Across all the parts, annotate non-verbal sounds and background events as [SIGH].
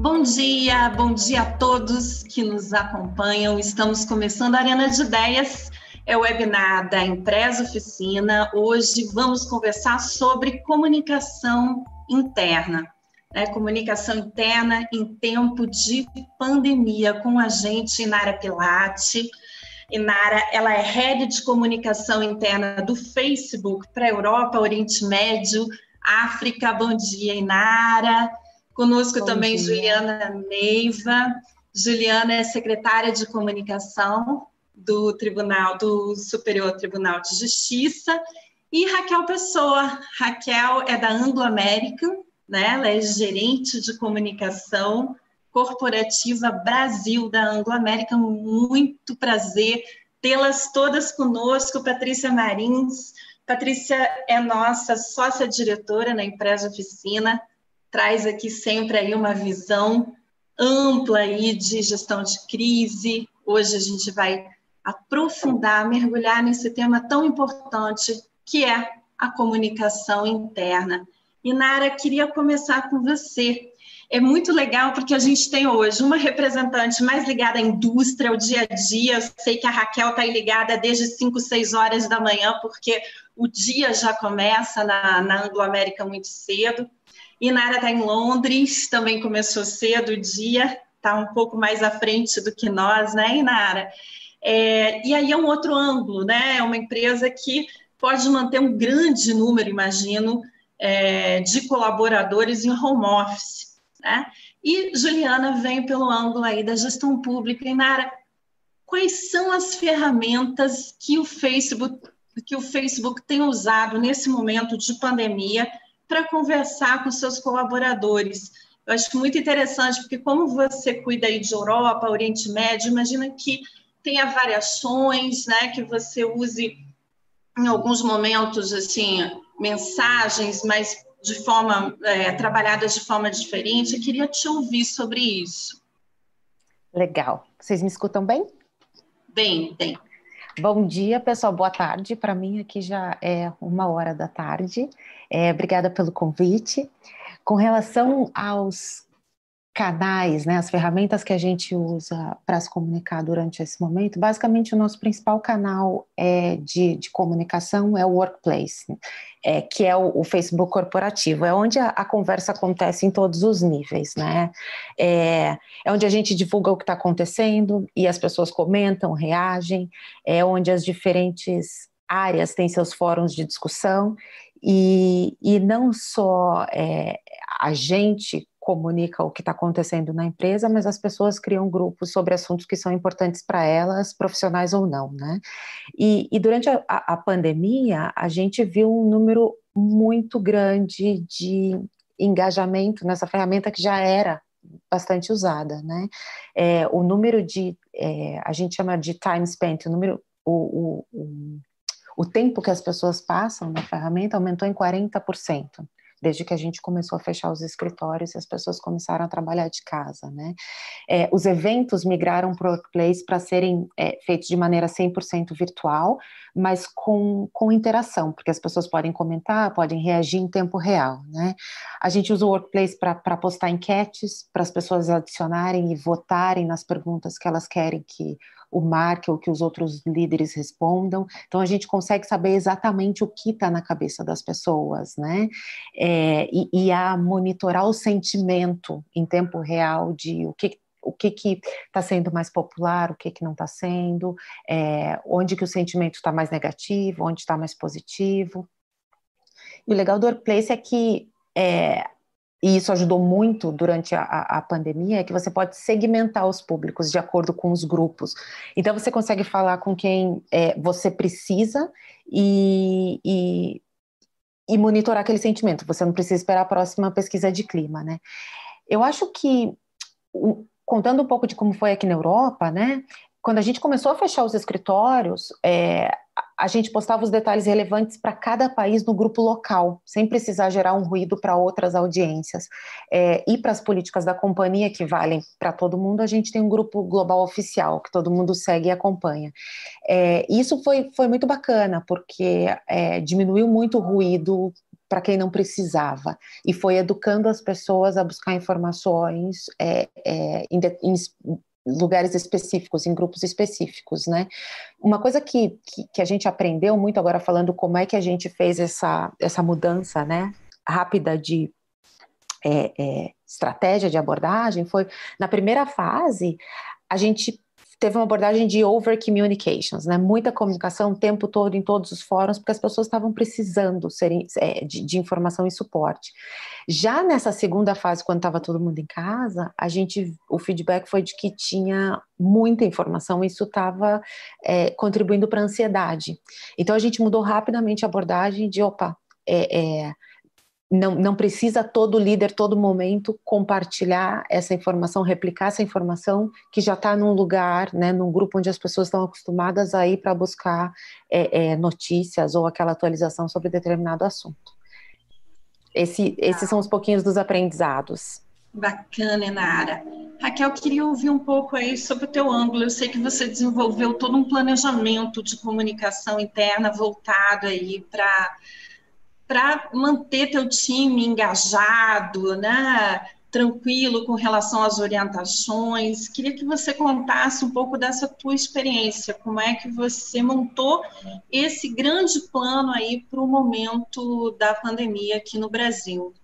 Bom dia, bom dia a todos que nos acompanham. Estamos começando a Arena de Ideias, é o webinar da Empresa Oficina. Hoje vamos conversar sobre comunicação interna. Né? Comunicação interna em tempo de pandemia, com a gente, Inara Pilate. Inara, ela é head de comunicação interna do Facebook para Europa, Oriente Médio, África. Bom dia, Inara. Conosco Bom também dia. Juliana Neiva. Juliana é secretária de comunicação do Tribunal do Superior Tribunal de Justiça e Raquel Pessoa. Raquel é da Anglo American, né? Ela é gerente de comunicação corporativa Brasil da Anglo American. Muito prazer tê-las todas conosco, Patrícia Marins. Patrícia é nossa sócia diretora na empresa oficina traz aqui sempre aí uma visão ampla aí de gestão de crise. Hoje a gente vai aprofundar, mergulhar nesse tema tão importante que é a comunicação interna. E Nara, queria começar com você. É muito legal porque a gente tem hoje uma representante mais ligada à indústria, ao dia a dia. Eu sei que a Raquel está ligada desde 5, 6 horas da manhã, porque o dia já começa na, na Anglo-América muito cedo. Inara está em Londres, também começou cedo o dia, está um pouco mais à frente do que nós, né, Inara? É, e aí é um outro ângulo, né? É uma empresa que pode manter um grande número, imagino, é, de colaboradores em home office, né? E Juliana vem pelo ângulo aí da gestão pública. Inara, quais são as ferramentas que o Facebook que o Facebook tem usado nesse momento de pandemia para conversar com seus colaboradores. Eu acho muito interessante, porque como você cuida aí de Europa, Oriente Médio, imagina que tenha variações, né, que você use em alguns momentos, assim, mensagens, mas de forma, é, trabalhadas de forma diferente. Eu queria te ouvir sobre isso. Legal. Vocês me escutam bem? Bem, bem. Bom dia, pessoal. Boa tarde. Para mim aqui já é uma hora da tarde. É, obrigada pelo convite. Com relação aos canais, né, as ferramentas que a gente usa para se comunicar durante esse momento, basicamente o nosso principal canal é de, de comunicação é o Workplace, é, que é o, o, Facebook corporativo, é onde a, a, conversa acontece em todos os níveis, né? É, é onde a gente divulga o que está acontecendo e as pessoas comentam, reagem, é onde as diferentes áreas têm seus fóruns de discussão e, e não só é, a gente comunica o que está acontecendo na empresa, mas as pessoas criam grupos sobre assuntos que são importantes para elas, profissionais ou não, né? E, e durante a, a, pandemia, a gente viu um número muito grande de engajamento nessa ferramenta que já era bastante usada, né? É, o número de, é, a gente chama de time spent, o número, o, o, o, o tempo que as pessoas passam na ferramenta aumentou em 40% desde que a gente começou a fechar os escritórios e as pessoas começaram a trabalhar de casa, né? É, os eventos migraram para o Workplace para serem é, feitos de maneira 100% virtual, mas com, com interação, porque as pessoas podem comentar, podem reagir em tempo real, né? A gente usa o Workplace para postar enquetes, para as pessoas adicionarem e votarem nas perguntas que elas querem que o marque ou que os outros líderes respondam. Então a gente consegue saber exatamente o que está na cabeça das pessoas, né? É, e, e, a monitorar o sentimento em tempo real de o que o que está sendo mais popular, o que, que não está sendo, é, onde que o sentimento está mais negativo, onde está mais positivo. E o legal do Workplace é que é, e isso ajudou muito durante a, a, pandemia, é que você pode segmentar os públicos de acordo com os grupos. Então, você consegue falar com quem é, você precisa e, e, e, monitorar aquele sentimento. Você não precisa esperar a próxima pesquisa de clima, né? Eu acho que, contando um pouco de como foi aqui na Europa, né? Quando a gente começou a fechar os escritórios, é, a gente postava os detalhes relevantes para cada país no grupo local, sem precisar gerar um ruído para outras audiências. É, e para as políticas da companhia, que valem para todo mundo, a gente tem um grupo global oficial, que todo mundo segue e acompanha. É, isso foi, foi muito bacana, porque é, diminuiu muito o ruído para quem não precisava e foi educando as pessoas a buscar informações é, é, em, em, lugares específicos, em grupos específicos, né? Uma coisa que, que, que, a gente aprendeu muito agora falando como é que a gente fez essa, essa mudança, né, rápida de é, é, estratégia de abordagem foi na primeira fase a gente teve uma abordagem de over communications, né? Muita comunicação o tempo todo em todos os fóruns, porque as pessoas estavam precisando serem, é, de, de, informação e suporte. Já nessa segunda fase, quando estava todo mundo em casa, a gente, o feedback foi de que tinha muita informação, e isso estava é, contribuindo para a ansiedade. Então a gente mudou rapidamente a abordagem de opa. É, é não, não precisa todo líder, todo momento, compartilhar essa informação, replicar essa informação que já está num lugar, né, num grupo onde as pessoas estão acostumadas a ir para buscar é, é, notícias ou aquela atualização sobre determinado assunto. Esse, esses são os pouquinhos dos aprendizados. Bacana, Enara. Raquel, queria ouvir um pouco aí sobre o teu ângulo. Eu sei que você desenvolveu todo um planejamento de comunicação interna voltado aí para para manter teu time engajado, né? tranquilo com relação às orientações. Queria que você contasse um pouco dessa tua experiência, como é que você montou esse grande plano aí para o momento da pandemia aqui no Brasil.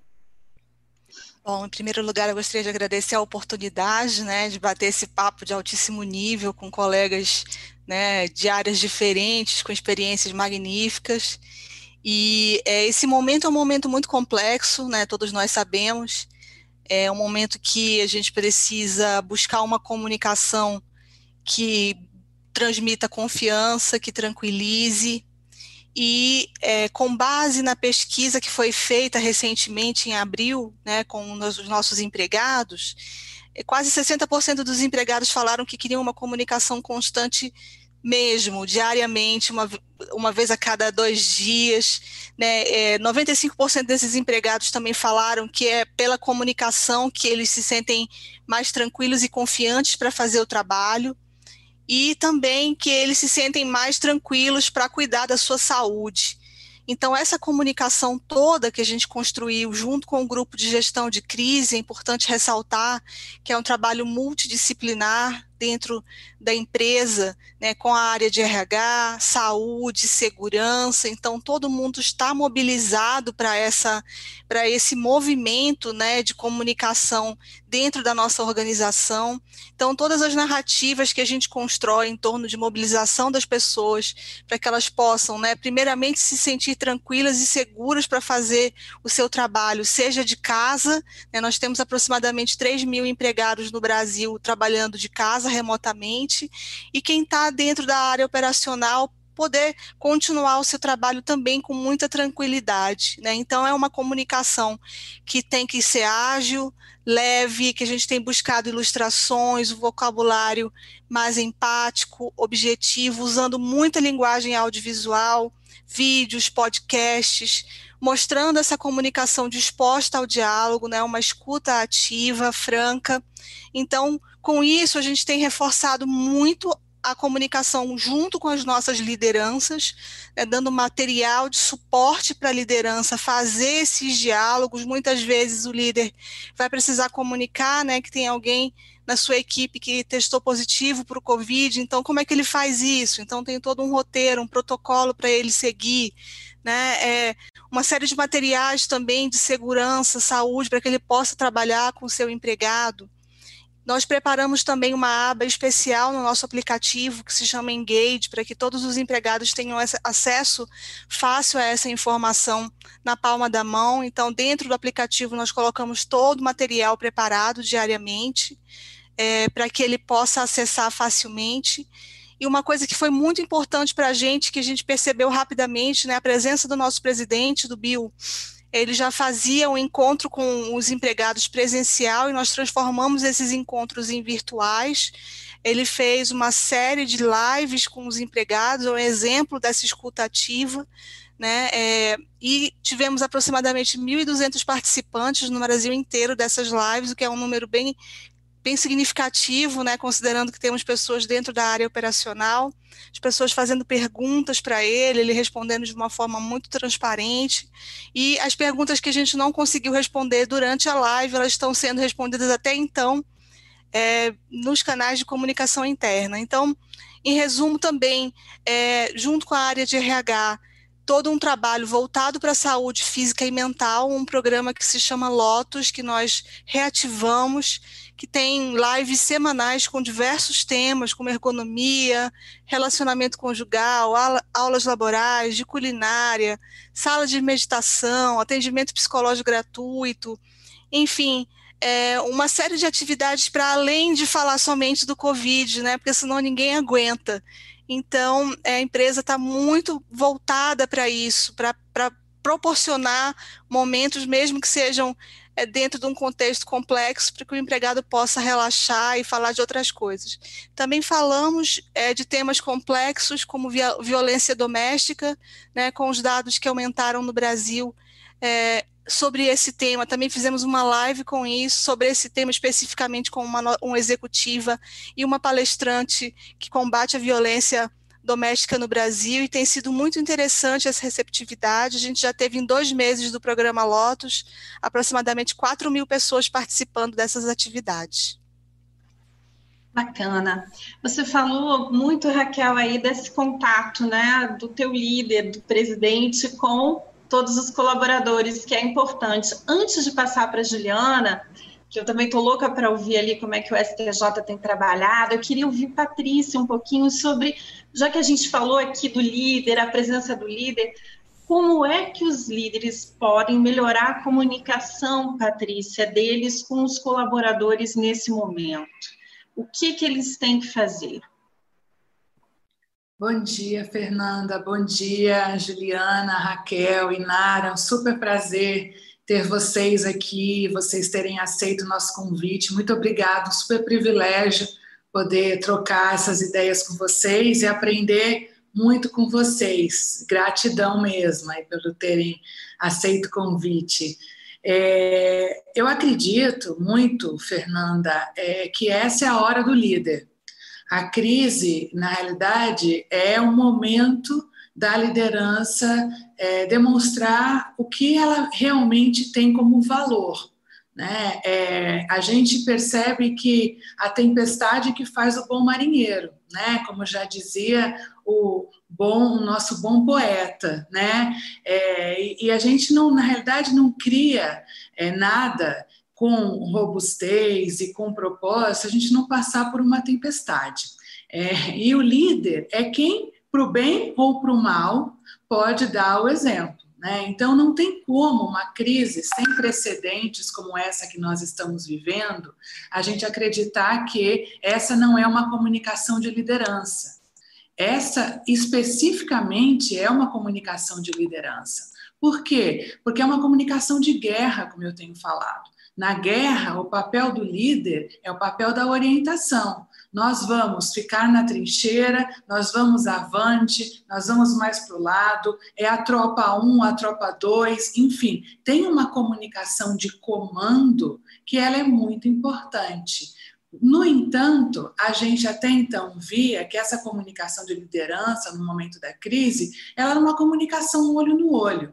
Bom, em primeiro lugar, eu gostaria de agradecer a oportunidade, né, de bater esse papo de altíssimo nível com colegas, né, de áreas diferentes, com experiências magníficas. E é, esse momento é um momento muito complexo, né? Todos nós sabemos. É um momento que a gente precisa buscar uma comunicação que transmita confiança, que tranquilize. E é, com base na pesquisa que foi feita recentemente em abril, né, com os nossos empregados, é, quase 60% dos empregados falaram que queriam uma comunicação constante mesmo, diariamente, uma, uma vez a cada dois dias. Né? É, 95% desses empregados também falaram que é pela comunicação que eles se sentem mais tranquilos e confiantes para fazer o trabalho. E também que eles se sentem mais tranquilos para cuidar da sua saúde. Então, essa comunicação toda que a gente construiu junto com o grupo de gestão de crise, é importante ressaltar que é um trabalho multidisciplinar dentro da empresa, né, com a área de RH, saúde, segurança. Então, todo mundo está mobilizado para essa para esse movimento, né, de comunicação dentro da nossa organização. Então, todas as narrativas que a gente constrói em torno de mobilização das pessoas, para que elas possam, né, primeiramente se sentir tranquilas e seguras para fazer o seu trabalho, seja de casa, né, nós temos aproximadamente 3 mil empregados no Brasil trabalhando de casa remotamente, e quem está dentro da área operacional poder continuar o seu trabalho também com muita tranquilidade. Né? Então, é uma comunicação que tem que ser ágil, leve, que a gente tem buscado ilustrações, o vocabulário mais empático, objetivo, usando muita linguagem audiovisual, vídeos, podcasts, mostrando essa comunicação disposta ao diálogo, né, uma escuta ativa, franca. Então, com isso, a gente tem reforçado muito a comunicação junto com as nossas lideranças, né, dando material de suporte para a liderança fazer esses diálogos. Muitas vezes o líder vai precisar comunicar né, que tem alguém na sua equipe que testou positivo para o Covid, então como é que ele faz isso? Então tem todo um roteiro, um protocolo para ele seguir, né? É, uma série de materiais também de segurança, saúde, para que ele possa trabalhar com o seu empregado. Nós preparamos também uma aba especial no nosso aplicativo que se chama Engage, para que todos os empregados tenham acesso fácil a essa informação na palma da mão. Então, dentro do aplicativo, nós colocamos todo o material preparado diariamente é, para que ele possa acessar facilmente. E uma coisa que foi muito importante para a gente, que a gente percebeu rapidamente, né, a presença do nosso presidente, do Bill, ele já fazia um encontro com os empregados presencial e nós transformamos esses encontros em virtuais. Ele fez uma série de lives com os empregados, um exemplo dessa escuta ativa, né? É, e tivemos aproximadamente 1.200 participantes no Brasil inteiro dessas lives, o que é um número bem bem significativo, né, considerando que temos pessoas dentro da área operacional, as pessoas fazendo perguntas para ele, ele respondendo de uma forma muito transparente, e as perguntas que a gente não conseguiu responder durante a live, elas estão sendo respondidas até então é, nos canais de comunicação interna. Então, em resumo, também, é, junto com a área de RH, todo um trabalho voltado para a saúde física e mental, um programa que se chama Lotus, que nós reativamos, que tem lives semanais com diversos temas, como ergonomia, relacionamento conjugal, aulas laborais, de culinária, sala de meditação, atendimento psicológico gratuito, enfim, é, uma série de atividades para além de falar somente do Covid, né? Porque senão ninguém aguenta. Então, é, a empresa está muito voltada para isso, para proporcionar momentos, mesmo que sejam é, dentro de um contexto complexo, para que o empregado possa relaxar e falar de outras coisas. Também falamos é, de temas complexos, como violência doméstica, né, com os dados que aumentaram no Brasil é, sobre esse tema. Também fizemos uma live com isso, sobre esse tema especificamente com uma, uma executiva e uma palestrante que combate a violência doméstica no Brasil e tem sido muito interessante essa receptividade. A gente já teve em dois meses do programa Lotus aproximadamente 4 mil pessoas participando dessas atividades. Bacana. Você falou muito, Raquel, aí desse contato, né, do teu líder, do presidente com todos os colaboradores, que é importante. Antes de passar para a Juliana, que eu também estou louca para ouvir ali como é que o STJ tem trabalhado, eu queria ouvir Patrícia um pouquinho sobre, já que a gente falou aqui do líder, a presença do líder, como é que os líderes podem melhorar a comunicação, Patrícia, deles com os colaboradores nesse momento? O que, que eles têm que fazer? Bom dia, Fernanda. Bom dia, Juliana, Raquel, Inara. Um super prazer ter vocês aqui, vocês terem aceito o nosso convite. Muito obrigado, super privilégio poder trocar essas ideias com vocês e aprender muito com vocês. Gratidão mesmo aí pelo terem aceito o convite. É, eu acredito muito, Fernanda, é, que essa é a hora do líder. A crise, na realidade, é um momento da liderança é, demonstrar o que ela realmente tem como valor. Né? É, a gente percebe que a tempestade que faz o bom marinheiro, né? como já dizia o bom, o nosso bom poeta, né? É, e, e, a gente não, na realidade, não cria é, nada com robustez e com propósito, a gente não passar por uma tempestade. É, e o líder é quem, para o bem ou para o mal, pode dar o exemplo. Né? Então, não tem como uma crise sem precedentes como essa que nós estamos vivendo, a gente acreditar que essa não é uma comunicação de liderança. Essa especificamente é uma comunicação de liderança. Por quê? Porque é uma comunicação de guerra, como eu tenho falado. Na guerra, o papel do líder é o papel da orientação. Nós vamos ficar na trincheira, nós vamos avante, nós vamos mais para o lado, é a tropa 1, a tropa 2, enfim, tem uma comunicação de comando que ela é muito importante. No entanto, a gente até então via que essa comunicação de liderança no momento da crise, ela era uma comunicação olho no olho.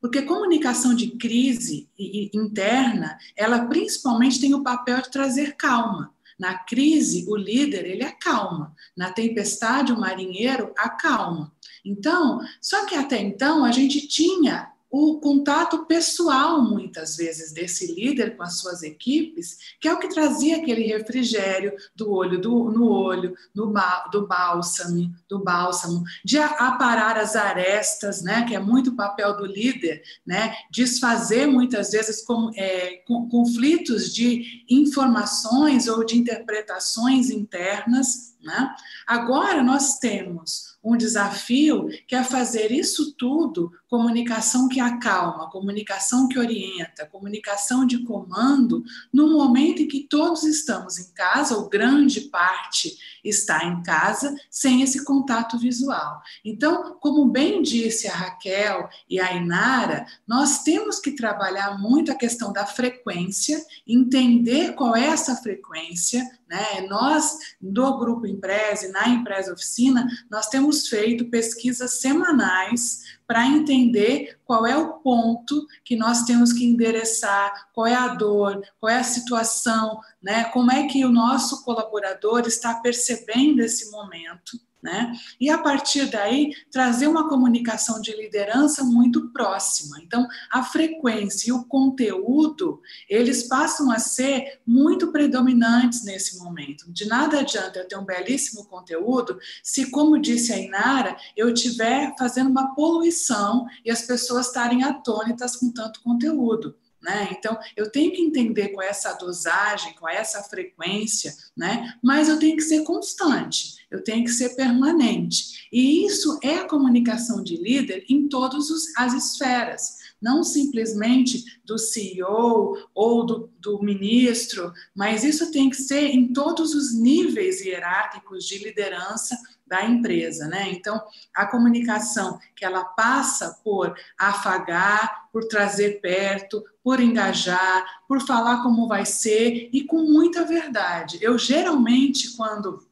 Porque comunicação de crise interna, ela principalmente tem o papel de trazer calma. Na crise, o líder, ele acalma. Na tempestade, o marinheiro acalma. Então, só que até então a gente tinha o contato pessoal, muitas vezes, desse líder com as suas equipes, que é o que trazia aquele refrigério do olho do, no olho, do, do bálsamo, do bálsamo, de aparar as arestas, né, que é muito o papel do líder, né, desfazer muitas vezes com, é, com, conflitos de informações ou de interpretações internas. Né? Agora nós temos um desafio que é fazer isso tudo comunicação que acalma, comunicação que orienta, comunicação de comando, no momento em que todos estamos em casa, ou grande parte está em casa, sem esse contato visual. Então, como bem disse a Raquel e a Inara, nós temos que trabalhar muito a questão da frequência, entender qual é essa frequência, né? Nós, do Grupo Empresa e na Empresa Oficina, nós temos feito pesquisas semanais para entender qual é o ponto que nós temos que endereçar, qual é a dor, qual é a situação, né? como é que o nosso colaborador está percebendo esse momento. Né? E a partir daí trazer uma comunicação de liderança muito próxima. Então, a frequência e o conteúdo, eles passam a ser muito predominantes nesse momento. De nada adianta eu ter um belíssimo conteúdo se, como disse a Inara, eu estiver fazendo uma poluição e as pessoas estarem atônitas com tanto conteúdo. Né? Então, eu tenho que entender qual é essa dosagem, qual é essa frequência, né? mas eu tenho que ser constante, eu tenho que ser permanente. E isso é a comunicação de líder em todas as esferas, não simplesmente do CEO ou do, do ministro, mas isso tem que ser em todos os níveis hierárquicos de liderança da empresa, né? Então, a comunicação que ela passa por afagar, por trazer perto, por engajar, por falar como vai ser e com muita verdade. Eu geralmente quando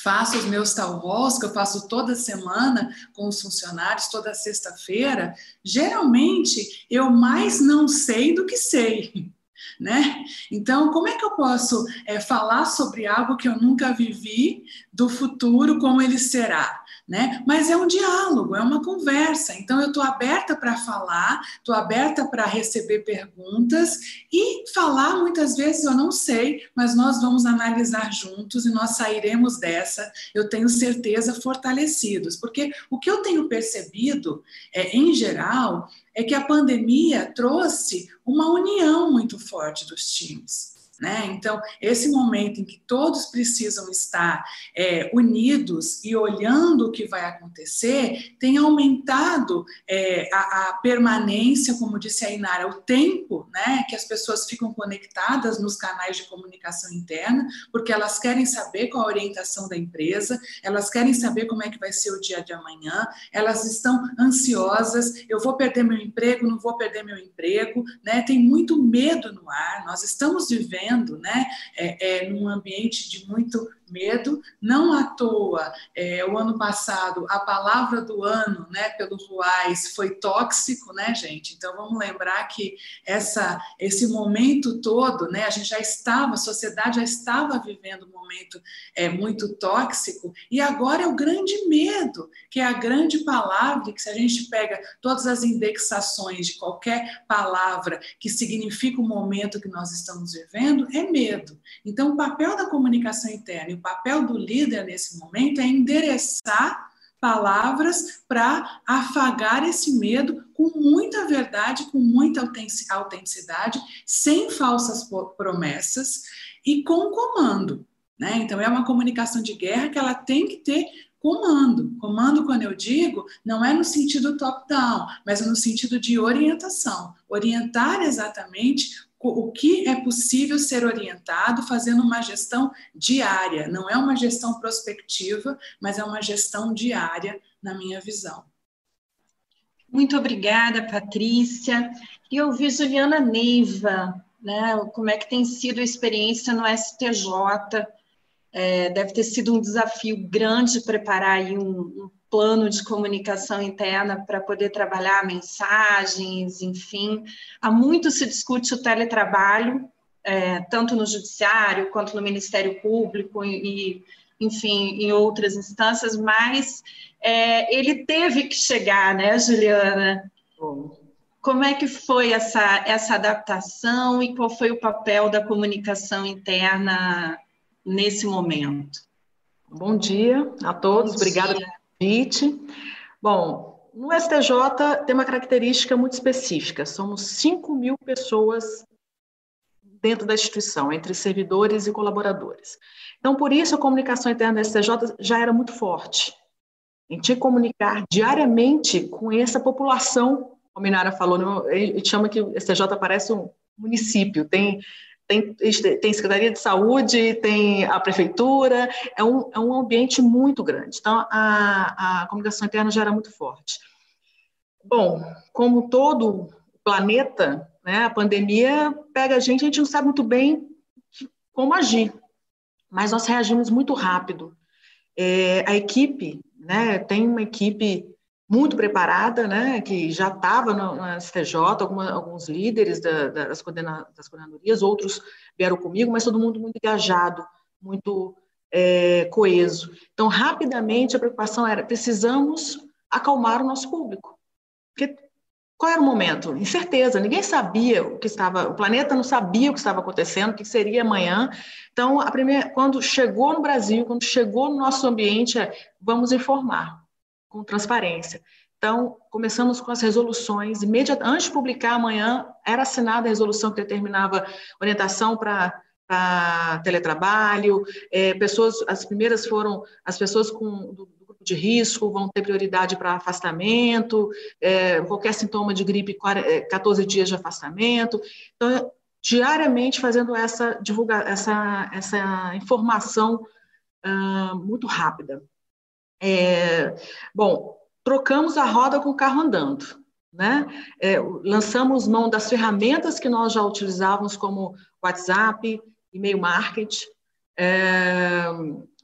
faço os meus halls, que eu faço toda semana com os funcionários, toda sexta-feira, geralmente eu mais não sei do que sei né? Então, como é que eu posso é, falar sobre algo que eu nunca vivi do futuro, como ele será? Né? Mas é um diálogo, é uma conversa. Então, eu estou aberta para falar, estou aberta para receber perguntas e falar. Muitas vezes eu não sei, mas nós vamos analisar juntos e nós sairemos dessa, eu tenho certeza, fortalecidos. Porque o que eu tenho percebido, é, em geral, é que a pandemia trouxe uma união muito forte dos times. Né? Então, esse momento em que todos precisam estar é, unidos e olhando o que vai acontecer, tem aumentado é, a, a, permanência, como disse a Inara, o tempo né, que as pessoas ficam conectadas nos canais de comunicação interna, porque elas querem saber qual a orientação da empresa, elas querem saber como é que vai ser o dia de amanhã, elas estão ansiosas, eu vou perder meu emprego, não vou perder meu emprego, né? tem muito medo no ar, nós estamos vivendo vivendo, né, é, é, num ambiente de muito medo. Não à toa, é, o ano passado, a palavra do ano, né, pelo Ruais, foi tóxico, né, gente? Então vamos lembrar que essa, esse momento todo, né, a gente já estava, a sociedade já estava vivendo um momento é, muito tóxico, e agora é o grande medo, que é a grande palavra, que se a gente pega todas as indexações de qualquer palavra que significa o momento que nós estamos vivendo, é medo. Então, o papel da comunicação interna o papel do líder nesse momento é endereçar palavras para afagar esse medo com muita verdade, com muita autenticidade, sem falsas promessas e com comando. Né? Então, é uma comunicação de guerra que ela tem que ter comando. Comando, quando eu digo, não é no sentido top-down, mas no sentido de orientação. Orientar exatamente o que é possível ser orientado fazendo uma gestão diária. Não é uma gestão prospectiva, mas é uma gestão diária, na minha visão. Muito obrigada, Patrícia. E ouvir Juliana Neiva, né? Como é que tem sido a experiência no STJ? É, deve ter sido um desafio grande preparar um, um plano de comunicação interna para poder trabalhar mensagens, enfim. Há muito se discute o teletrabalho, é, tanto no judiciário quanto no Ministério Público e, enfim, em outras instâncias, mas é, ele teve que chegar, né, Juliana? Bom. Como é que foi essa, essa adaptação e qual foi o papel da comunicação interna nesse momento? Bom dia a todos, Bom obrigada dia convite. Bom, no STJ tem uma característica muito específica: somos 5 mil pessoas dentro da instituição, entre servidores e colaboradores. Então, por isso, a comunicação interna da STJ já era muito forte. A gente comunicar diariamente com essa população, como a Minara falou, a gente chama que o STJ parece um município, tem tem, tem Secretaria de Saúde, tem a Prefeitura, é um, é um ambiente muito grande. Então, a, a comunicação interna já era muito forte. Bom, como todo planeta, né, a pandemia pega a gente, a gente não sabe muito bem como agir, mas nós reagimos muito rápido. É, a equipe, né, tem uma equipe muito preparada, né, que já estava na STJ, alguma, alguns líderes da, das, coordena, das coordenadorias, outros vieram comigo, mas todo mundo muito engajado, muito é, coeso. Então, rapidamente, a preocupação era, precisamos acalmar o nosso público. Porque qual era o momento? Incerteza, ninguém sabia o que estava, o planeta não sabia o que estava acontecendo, o que seria amanhã. Então, a primeira, quando chegou no Brasil, quando chegou no nosso ambiente, é, vamos informar com transparência. Então, começamos com as resoluções. Imediat... Antes de publicar amanhã, era assinada a resolução que determinava orientação para teletrabalho. É, pessoas, as primeiras foram as pessoas com do, grupo de risco vão ter prioridade para afastamento. É, qualquer sintoma de gripe, 14 é, dias de afastamento. Então, diariamente fazendo essa divulga essa essa informação uh, muito rápida. É, bom, trocamos a roda com o carro andando. Né? É, lançamos mão das ferramentas que nós já utilizávamos, como WhatsApp, e-mail marketing, é,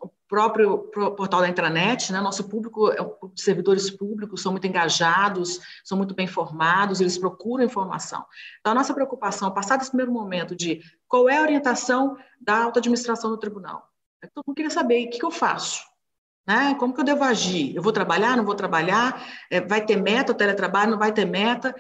o próprio portal da intranet, né? nosso público, é servidores públicos são muito engajados, são muito bem formados, eles procuram informação. Então, a nossa preocupação, passado esse primeiro momento de qual é a orientação da alta administração do tribunal, é todo mundo queria saber o que eu faço, né? Como que eu devo agir? Eu vou trabalhar, não vou trabalhar? É, vai ter meta o teletrabalho, não vai ter meta?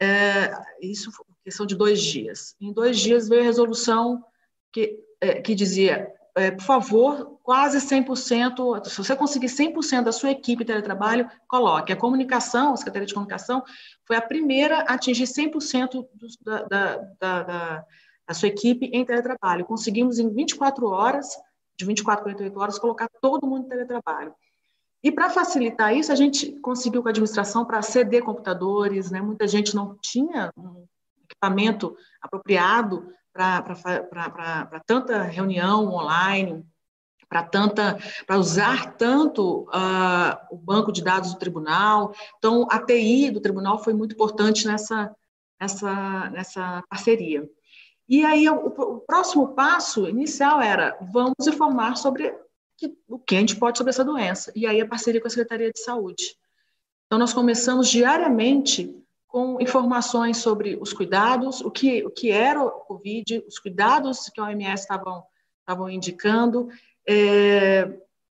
É, isso foi questão de dois dias. Em dois dias veio a resolução que, é, que dizia, é, por favor, quase 100%, se você conseguir 100% da sua equipe de teletrabalho, coloque. A comunicação, a Secretaria de Comunicação, foi a primeira a atingir 100% do, da, da, da, da sua equipe em teletrabalho. Conseguimos em 24 horas de 24 a 48 horas, colocar todo mundo em teletrabalho. E para facilitar isso, a gente conseguiu com a administração para ceder computadores, né? muita gente não tinha um equipamento apropriado para tanta reunião online, para tanta para usar tanto uh, o banco de dados do tribunal. Então, a TI do tribunal foi muito importante nessa, nessa, nessa parceria. E aí, o, o, próximo passo inicial era: vamos informar sobre que, o que a gente pode sobre essa doença. E aí, a parceria com a Secretaria de Saúde. Então, nós começamos diariamente com informações sobre os cuidados, o que, o que era o Covid, os cuidados que a OMS estavam, indicando. É,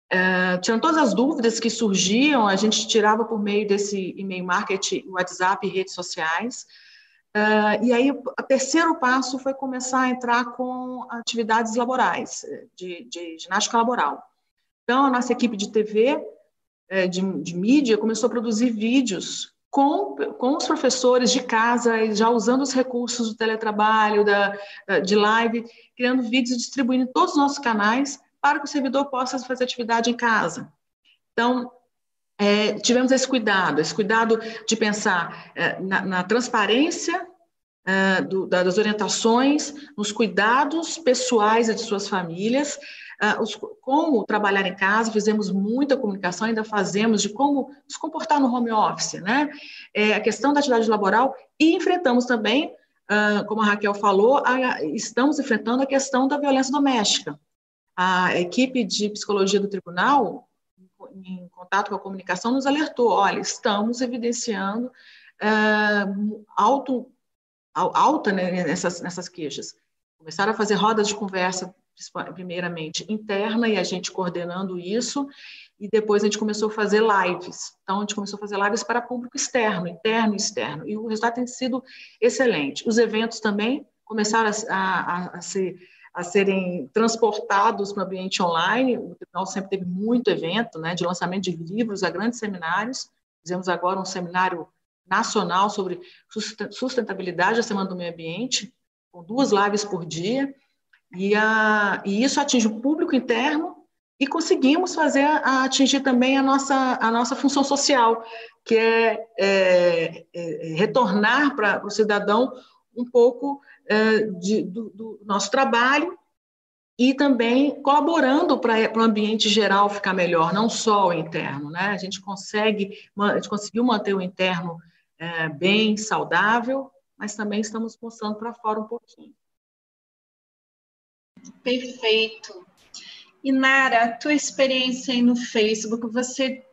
é, tirando todas as dúvidas que surgiam, a gente tirava por meio desse e-mail marketing, WhatsApp e redes sociais. Uh, e aí, o terceiro passo foi começar a entrar com atividades laborais, de, de ginástica laboral. Então, a nossa equipe de TV, é, de, de, mídia, começou a produzir vídeos com, com os professores de casa, já usando os recursos do teletrabalho, da, de live, criando vídeos e distribuindo em todos os nossos canais para que o servidor possa fazer atividade em casa. Então, é, tivemos esse cuidado, esse cuidado de pensar é, na, na, transparência é, do, das orientações, nos cuidados pessoais e de suas famílias, é, os, como trabalhar em casa, fizemos muita comunicação, ainda fazemos de como se comportar no home office, né? É, a questão da atividade laboral e enfrentamos também, é, como a Raquel falou, a, estamos enfrentando a questão da violência doméstica. A equipe de psicologia do tribunal em contato com a comunicação, nos alertou: olha, estamos evidenciando uh, alto, alta né, nessas, nessas queixas. Começaram a fazer rodas de conversa, primeiramente interna, e a gente coordenando isso, e depois a gente começou a fazer lives. Então, a gente começou a fazer lives para público externo, interno e externo, e o resultado tem sido excelente. Os eventos também começaram a, a, a ser a serem transportados para o ambiente online. O tribunal sempre teve muito evento, né, de lançamento de livros a grandes seminários. Fizemos agora um seminário nacional sobre sustentabilidade da Semana do Meio Ambiente, com duas lives por dia. E, a, e isso atinge o público interno e conseguimos fazer a, atingir também a nossa, a nossa função social, que é, é, é retornar para o cidadão um pouco é, de, do, do, nosso trabalho e também colaborando para o ambiente geral ficar melhor, não só o interno. Né? A gente consegue, a gente conseguiu manter o interno é, bem saudável, mas também estamos mostrando para fora um pouquinho. Perfeito. E Nara, tua experiência aí no Facebook, você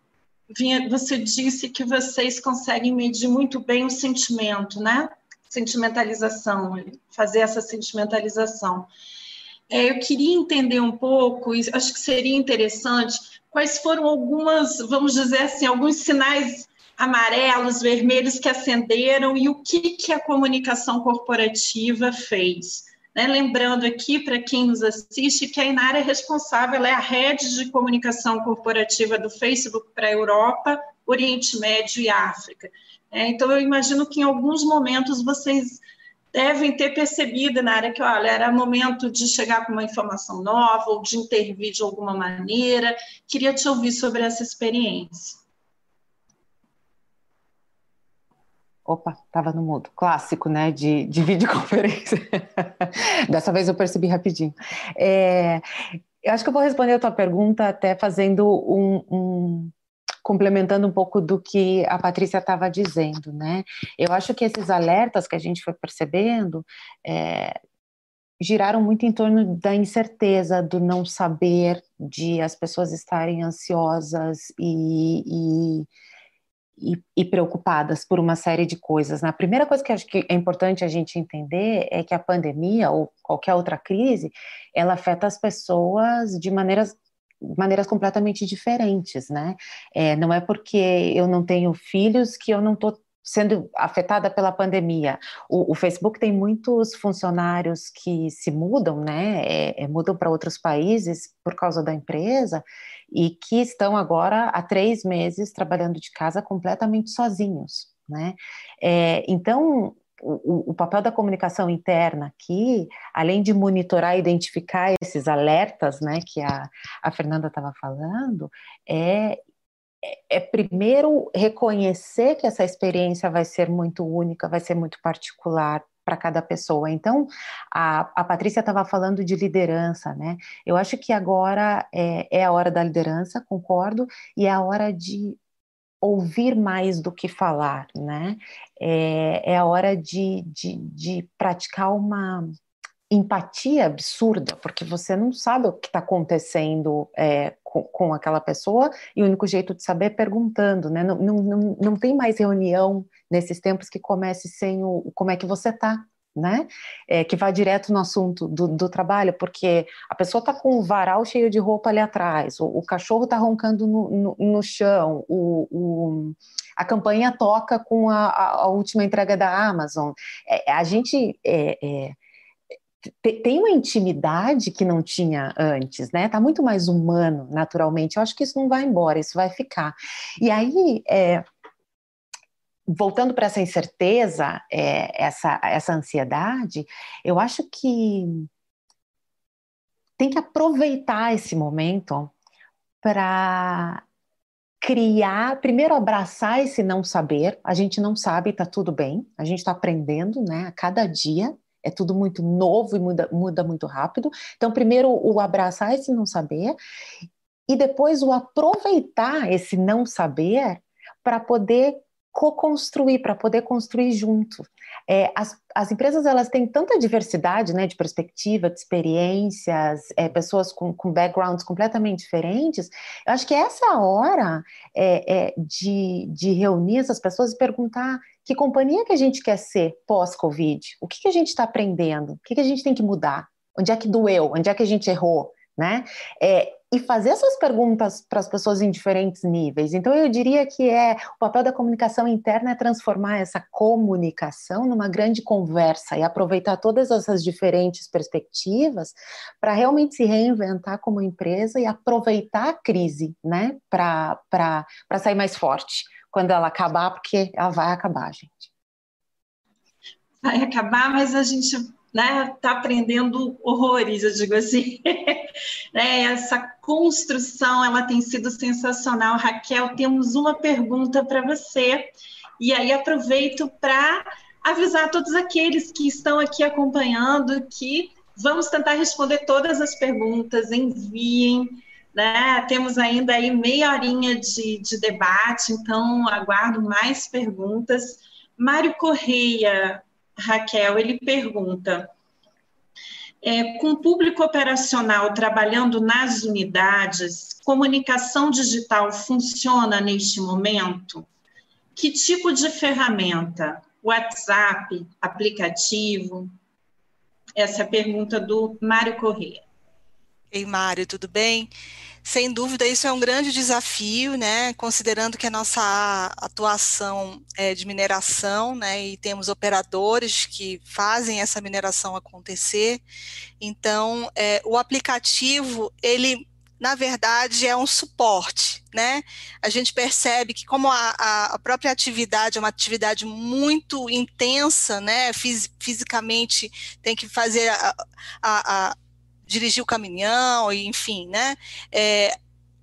vinha, você disse que vocês conseguem medir muito bem o sentimento, né? Sentimentalização, fazer essa sentimentalização. É, eu queria entender um pouco, acho que seria interessante, quais foram algumas, vamos dizer assim, alguns sinais amarelos, vermelhos que acenderam e o que, que a comunicação corporativa fez né? Lembrando aqui, para quem nos assiste, que a Inara é responsável, ela é a rede de comunicação corporativa do Facebook para a Europa, Oriente Médio e África. É, então, eu imagino que em alguns momentos vocês devem ter percebido, na área que, olha, era momento de chegar com uma informação nova ou de intervir de alguma maneira. Queria te ouvir sobre essa experiência. Opa, estava no mudo. Clássico, né? De, de [LAUGHS] videoconferência. Dessa vez eu percebi rapidinho. É, eu acho que eu vou responder a tua pergunta até fazendo um, um complementando um pouco do que a Patrícia estava dizendo, né? Eu acho que esses alertas que a gente foi percebendo é, giraram muito em torno da incerteza, do não saber, de as pessoas estarem ansiosas e, e e, e, preocupadas por uma série de coisas. Né? primeira coisa que acho que é importante a gente entender é que a pandemia ou qualquer outra crise, ela afeta as pessoas de maneiras maneiras completamente diferentes, né? É, não é porque eu não tenho filhos que eu não estou sendo afetada pela pandemia. O, o, Facebook tem muitos funcionários que se mudam, né? É, é, mudam para outros países por causa da empresa e que estão agora há três meses trabalhando de casa completamente sozinhos, né? É, então o, o, papel da comunicação interna aqui, além de monitorar e identificar esses alertas, né, que a, a Fernanda estava falando, é é, é primeiro reconhecer que essa experiência vai ser muito única, vai ser muito particular para cada pessoa. Então, a, a Patrícia estava falando de liderança, né? Eu acho que agora é, é a hora da liderança, concordo, e é a hora de ouvir mais do que falar, né? É, é a hora de, de, de praticar uma empatia absurda, porque você não sabe o que está acontecendo é, com, com, aquela pessoa, e o único jeito de saber é perguntando, né? Não, não, não, não tem mais reunião nesses tempos que comece sem o como é que você está, né? É, que vá direto no assunto do, do trabalho, porque a pessoa está com o varal cheio de roupa ali atrás, o, o cachorro está roncando no, no, no chão, o, o, a campanha toca com a, a, última entrega da Amazon. É, a gente é, é tem uma intimidade que não tinha antes, né? Tá muito mais humano, naturalmente. Eu acho que isso não vai embora, isso vai ficar. E aí, é, voltando para essa incerteza, é, essa, essa ansiedade, eu acho que tem que aproveitar esse momento para criar, primeiro abraçar esse não saber. A gente não sabe, tá tudo bem. A gente está aprendendo, né? A cada dia é tudo muito novo e muda, muda muito rápido. Então, primeiro o abraçar esse não saber e depois o aproveitar esse não saber para poder co-construir, para poder construir junto. É, as, as empresas elas têm tanta diversidade né, de perspectiva, de experiências, é, pessoas com, com backgrounds completamente diferentes. Eu acho que essa é a hora é, de, de reunir essas pessoas e perguntar que companhia que a gente quer ser pós-Covid? O que, que a gente está aprendendo? O que, que a gente tem que mudar? Onde é que doeu? Onde é que a gente errou? Né? É, e fazer essas perguntas para as pessoas em diferentes níveis. Então, eu diria que é o papel da comunicação interna é transformar essa comunicação numa grande conversa e aproveitar todas essas diferentes perspectivas para realmente se reinventar como empresa e aproveitar a crise, né, para sair mais forte quando ela acabar, porque ela vai acabar, gente. vai acabar, mas a gente né, está aprendendo horrores, eu digo assim. né, [LAUGHS] essa construção, ela tem sido sensacional. Raquel, temos uma pergunta para você, e aí aproveito para avisar todos aqueles que estão aqui acompanhando que vamos tentar responder todas as perguntas, enviem, né? Temos ainda aí meia horinha de, de debate, então aguardo mais perguntas. Mário Correia, Raquel, ele pergunta: é, com o público operacional trabalhando nas unidades, comunicação digital funciona neste momento? Que tipo de ferramenta? WhatsApp, aplicativo? Essa é a pergunta do Mário Corrêa. Ei, Mário, tudo bem? Sem dúvida, isso é um grande desafio, né? Considerando que a nossa atuação é de mineração, né? E temos operadores que fazem essa mineração acontecer. Então, é, o aplicativo, ele na verdade, é um suporte, né? A gente percebe que como a, a própria atividade é uma atividade muito intensa, né? Fis, fisicamente tem que fazer a, a, a dirigir o caminhão, enfim, né? É,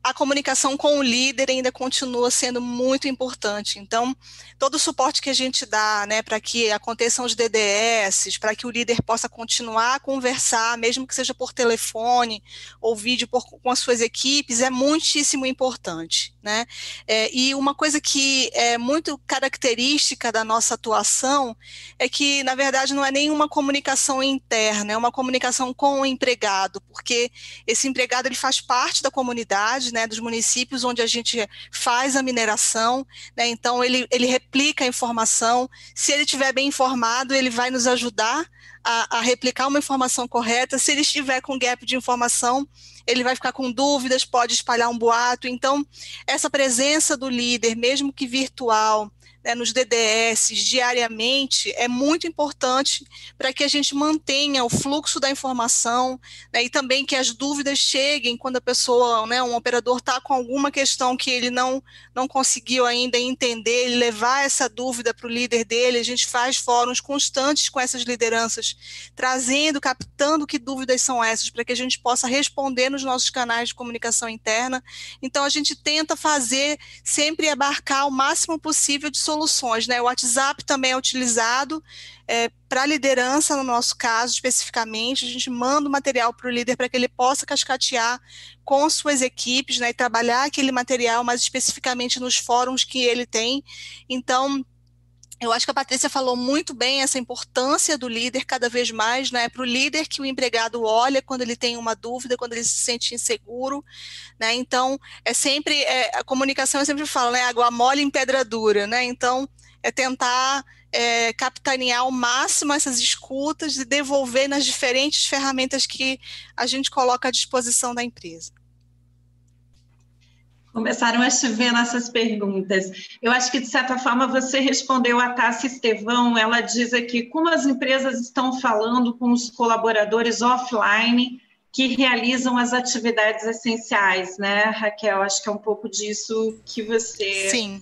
a comunicação com o líder ainda continua sendo muito importante. Então, todo o suporte que a gente dá, né, para que aconteçam os DDS, para que o líder possa continuar a conversar, mesmo que seja por telefone ou vídeo por, com as suas equipes, é muitíssimo importante, né? É, e uma coisa que é muito característica da nossa atuação é que, na verdade, não é nenhuma comunicação interna, é uma comunicação com o empregado, porque esse empregado ele faz parte da comunidade, né, dos municípios onde a gente faz a mineração, né, então ele, ele replica a informação, se ele estiver bem informado, ele vai nos ajudar a, a replicar uma informação correta, se ele estiver com gap de informação, ele vai ficar com dúvidas, pode espalhar um boato, então essa presença do líder, mesmo que virtual, né, nos DDS diariamente é muito importante para que a gente mantenha o fluxo da informação né, e também que as dúvidas cheguem quando a pessoa, né, um operador está com alguma questão que ele não, não conseguiu ainda entender, ele levar essa dúvida para o líder dele. A gente faz fóruns constantes com essas lideranças, trazendo, captando que dúvidas são essas, para que a gente possa responder nos nossos canais de comunicação interna. Então, a gente tenta fazer sempre abarcar o máximo possível de soluções soluções. Né? O WhatsApp também é utilizado é, para liderança, no nosso caso especificamente. A gente manda o material para o líder para que ele possa cascatear com suas equipes né, e trabalhar aquele material mais especificamente nos fóruns que ele tem. Então, eu acho que a Patrícia falou muito bem essa importância do líder cada vez mais, né? Para o líder que o empregado olha quando ele tem uma dúvida, quando ele se sente inseguro, né? Então, é sempre, é, a comunicação eu sempre falo, né? Água mole em pedra dura, né? Então, é tentar é, capitanear ao máximo essas escutas e devolver nas diferentes ferramentas que a gente coloca à disposição da empresa começaram a chover nossas perguntas. Eu acho que, de certa forma, você respondeu a Tássia Estevão. Ela diz aqui como as empresas estão falando com os colaboradores offline que realizam as atividades essenciais, né, Raquel? Acho que é um pouco disso que você. Sim.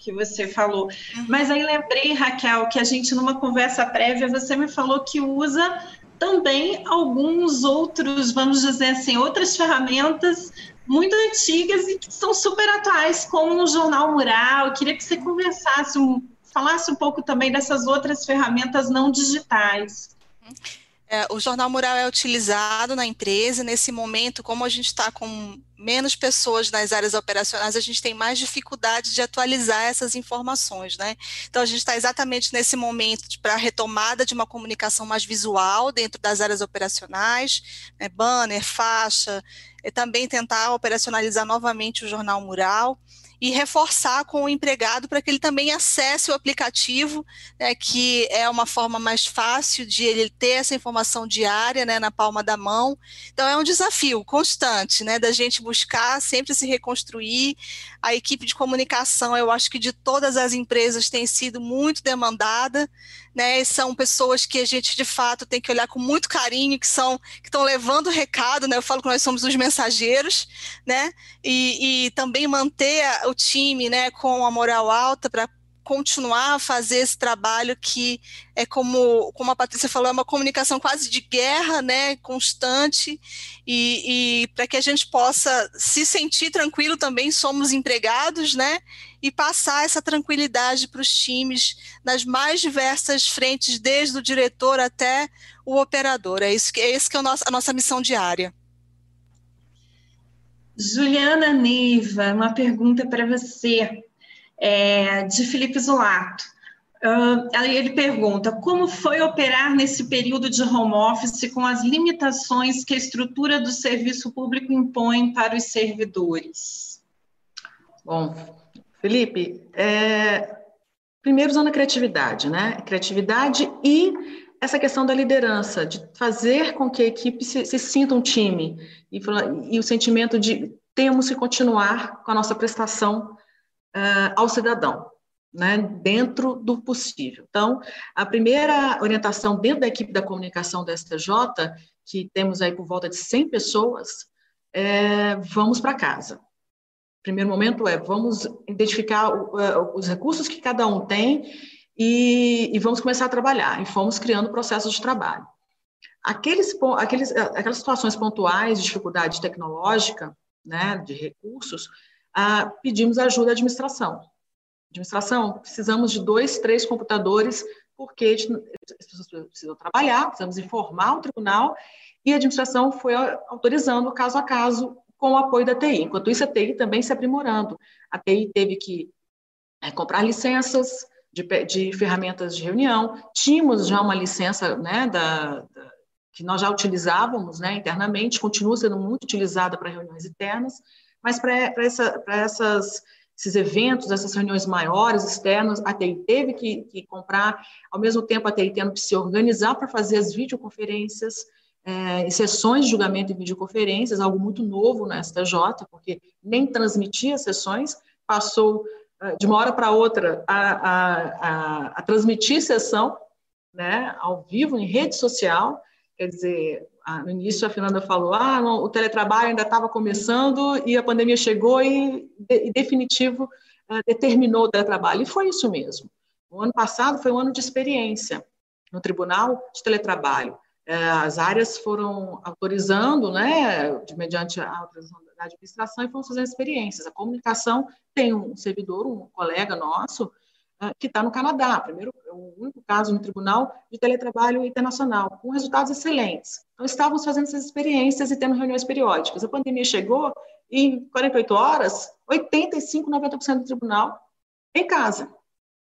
Que você falou. Uhum. Mas aí lembrei, Raquel, que a gente, numa conversa prévia, você me falou que usa também alguns outros, vamos dizer assim, outras ferramentas muito antigas e que são super atuais, como o Jornal Mural. Eu queria que você conversasse, falasse um pouco também dessas outras ferramentas não digitais. É, o Jornal Mural é utilizado na empresa. Nesse momento, como a gente está com menos pessoas nas áreas operacionais, a gente tem mais dificuldade de atualizar essas informações, né? Então, a gente está exatamente nesse momento para a retomada de uma comunicação mais visual dentro das áreas operacionais, né? banner, faixa, e também tentar operacionalizar novamente o jornal mural e reforçar com o empregado para que ele também acesse o aplicativo, né, que é uma forma mais fácil de ele ter essa informação diária né, na palma da mão. Então é um desafio constante, né, da gente buscar sempre se reconstruir. A equipe de comunicação, eu acho que de todas as empresas tem sido muito demandada né? São pessoas que a gente de fato tem que olhar com muito carinho, que são que estão levando o recado, né? Eu falo que nós somos os mensageiros, né? E, e também manter o time, né, com a moral alta para continuar a fazer esse trabalho que é como, como a Patrícia falou, é uma comunicação quase de guerra, né, constante, e, e para que a gente possa se sentir tranquilo também, somos empregados, né, e passar essa tranquilidade para os times nas mais diversas frentes, desde o diretor até o operador. É isso que é isso que é a nossa, a nossa missão diária. Juliana Neiva, uma pergunta para você, é, de Felipe Zulato. Uh, ele pergunta: como foi operar nesse período de home office com as limitações que a estrutura do serviço público impõe para os servidores? Bom, Felipe, é, primeiro usando a criatividade, né? Criatividade e essa questão da liderança, de fazer com que a equipe se, se sinta um time e, e, o sentimento de temos que continuar com a nossa prestação uh, ao cidadão, né, dentro do possível. Então, a primeira orientação dentro da equipe da comunicação da STJ, que temos aí por volta de 100 pessoas, é, vamos para casa. Primeiro momento é vamos identificar os recursos que cada um tem e, e, vamos começar a trabalhar. E fomos criando processos de trabalho. Aqueles, aqueles, aquelas situações pontuais de dificuldade tecnológica, né, de recursos, ah, pedimos ajuda à administração. Administração, precisamos de dois, três computadores, porque as pessoas precisam trabalhar, precisamos informar o tribunal, e a administração foi autorizando caso a caso com o apoio da TI. Enquanto isso, a TI também se aprimorando. A TI teve que é, comprar licenças, de, de ferramentas de reunião. Tínhamos já uma licença né, da, da, que nós já utilizávamos né, internamente, continua sendo muito utilizada para reuniões internas, mas para essa, essas, esses eventos, essas reuniões maiores, externas, a TI teve que, que comprar, ao mesmo tempo a TI tendo que se organizar para fazer as videoconferências, é, sessões de julgamento em videoconferências, algo muito novo na STJ, porque nem transmitia sessões, passou eh, de uma hora para outra, a, a, a, a, transmitir sessão né, ao vivo, em rede social. Quer dizer, no início a Fernanda falou, ah, não, o teletrabalho ainda estava começando e a pandemia chegou e, de, definitivo, uh, determinou o teletrabalho. E foi isso mesmo. O ano passado foi um ano de experiência no Tribunal de Teletrabalho. Uh, as áreas foram autorizando, né, de, mediante a autorização da administração e fomos fazendo experiências. A comunicação tem um servidor, um colega nosso, que está no Canadá, primeiro, é o único caso no Tribunal de Teletrabalho Internacional, com resultados excelentes. Então, estávamos fazendo essas experiências e tendo reuniões periódicas. A pandemia chegou e, em 48 horas, 85, 90% do tribunal em casa.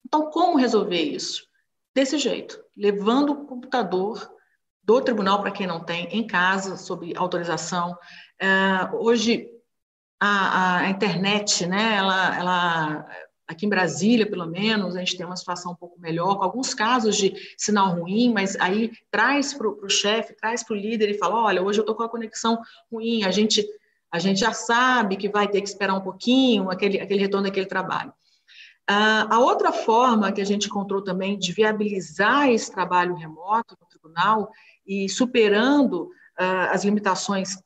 Então, como resolver isso? Desse jeito, levando o computador do tribunal para quem não tem, em casa, sob autorização. Uh, hoje, a, a, internet, né, ela, ela, aqui em Brasília, pelo menos, a gente tem uma situação um pouco melhor, com alguns casos de sinal ruim, mas aí traz para o chefe, traz para o líder e fala, olha, hoje eu estou com a conexão ruim, a gente, a gente já sabe que vai ter que esperar um pouquinho aquele, aquele retorno daquele trabalho. Uh, a outra forma que a gente encontrou também de viabilizar esse trabalho remoto no tribunal e superando uh, as limitações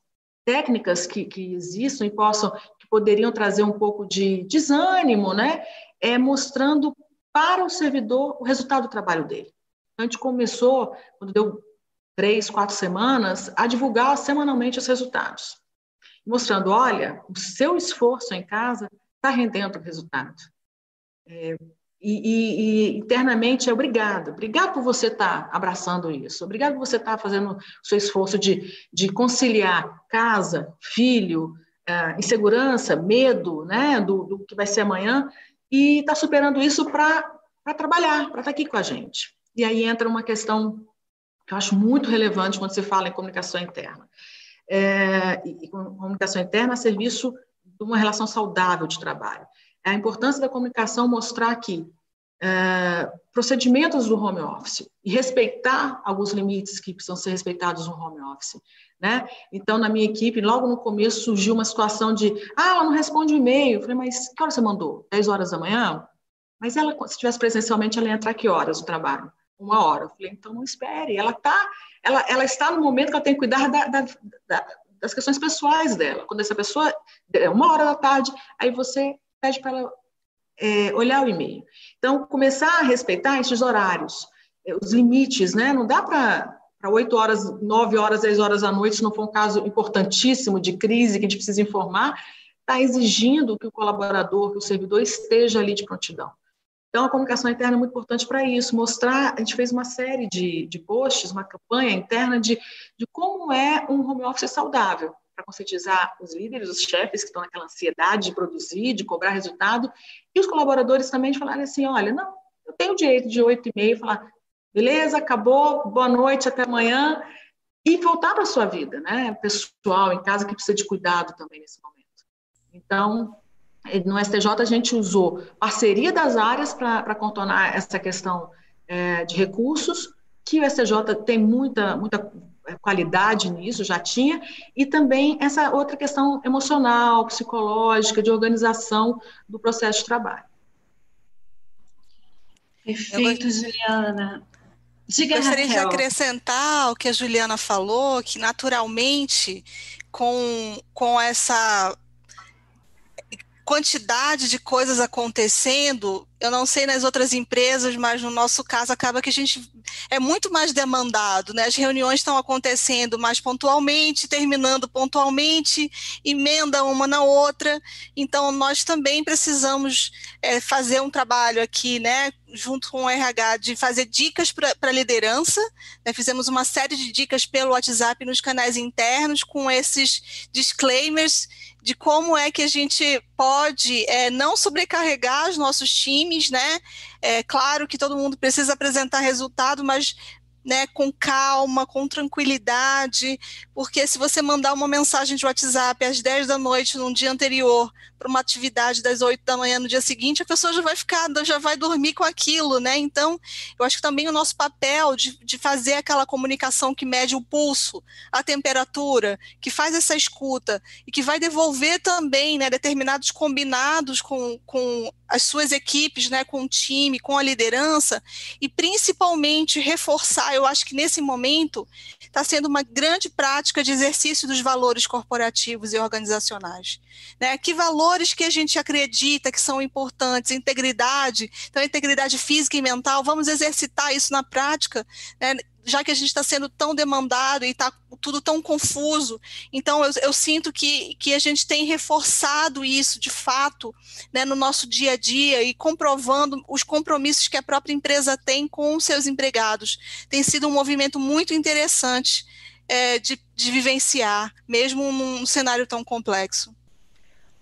técnicas que, que existem e possam poderiam trazer um pouco de desânimo, né? É mostrando para o servidor o resultado do trabalho dele. A gente começou, quando deu três, quatro semanas, a divulgar semanalmente os resultados, mostrando, olha, o seu esforço em casa está rendendo o resultado. É, e, e, e, internamente é obrigado, obrigado por você estar tá abraçando isso, obrigado por você estar tá fazendo o seu esforço de, de conciliar casa, filho, uh, insegurança, medo né, do, do, que vai ser amanhã, e está superando isso para trabalhar, para estar tá aqui com a gente. E aí entra uma questão que eu acho muito relevante quando se fala em comunicação interna. É, e, e comunicação interna a serviço de uma relação saudável de trabalho a importância da comunicação mostrar que é, procedimentos do home office e respeitar alguns limites que precisam ser respeitados no home office. Né? Então, na minha equipe, logo no começo surgiu uma situação de, ah, ela não responde e-mail. Eu falei, mas que hora você mandou? 10 horas da manhã? Mas ela, se estivesse presencialmente, ela ia entrar que horas o trabalho? Uma hora. Eu falei, então não espere. Ela, tá, ela, ela está no momento que ela tem que cuidar da, da, da, das questões pessoais dela. Quando essa pessoa, é uma hora da tarde, aí você pede para ela é, olhar o e-mail. Então, começar a respeitar esses horários, é, os limites, né? Não dá para para 8 horas, 9 horas, 10 horas da noite, não for um caso importantíssimo de crise que a gente precisa informar, está exigindo que o colaborador, que o servidor esteja ali de prontidão. Então, a comunicação interna é muito importante para isso, mostrar, a gente fez uma série de, de posts, uma campanha interna de, de como é um home office saudável, para conscientizar os líderes, os chefes que estão naquela ansiedade de produzir, de cobrar resultado, e os colaboradores também de falarem assim, olha, não, eu tenho o direito de oito e meia falar, beleza, acabou, boa noite, até amanhã, e voltar para a sua vida, né, pessoal, em casa, que precisa de cuidado também nesse momento. Então, no STJ a gente usou parceria das áreas para contornar essa questão é, de recursos, que o STJ tem muita, muita qualidade nisso, já tinha, e também essa outra questão emocional, psicológica, de organização do processo de trabalho. Perfeito, Juliana. Diga, Gostaria Raquel. de acrescentar o que a Juliana falou, que naturalmente, com, com essa quantidade de coisas acontecendo, eu não sei nas outras empresas, mas no nosso caso acaba que a gente é muito mais demandado, né? As reuniões estão acontecendo mais pontualmente, terminando pontualmente, emenda uma na outra. Então nós também precisamos é, fazer um trabalho aqui, né? Junto com o RH, de fazer dicas para a liderança. Né? Fizemos uma série de dicas pelo WhatsApp nos canais internos, com esses disclaimers de como é que a gente pode é, não sobrecarregar os nossos times, né? É claro que todo mundo precisa apresentar resultado, mas né, com calma, com tranquilidade, porque se você mandar uma mensagem de WhatsApp às 10 da noite num dia anterior para uma atividade das 8 da manhã no dia seguinte, a pessoa já vai ficar, já vai dormir com aquilo, né? Então, eu acho que também o nosso papel de, de fazer aquela comunicação que mede o pulso, a temperatura, que faz essa escuta e que vai devolver também né, determinados combinados com, com as suas equipes, né, com o time, com a liderança, e principalmente reforçar, eu acho que nesse momento está sendo uma grande prática de exercício dos valores corporativos e organizacionais. Né? Que valores que a gente acredita que são importantes, integridade, então integridade física e mental, vamos exercitar isso na prática, né? já que a gente está sendo tão demandado e está tudo tão confuso. Então, eu, eu, sinto que, que a gente tem reforçado isso de fato né, no nosso dia a dia e comprovando os compromissos que a própria empresa tem com os seus empregados. Tem sido um movimento muito interessante é, de, de vivenciar, mesmo num cenário tão complexo.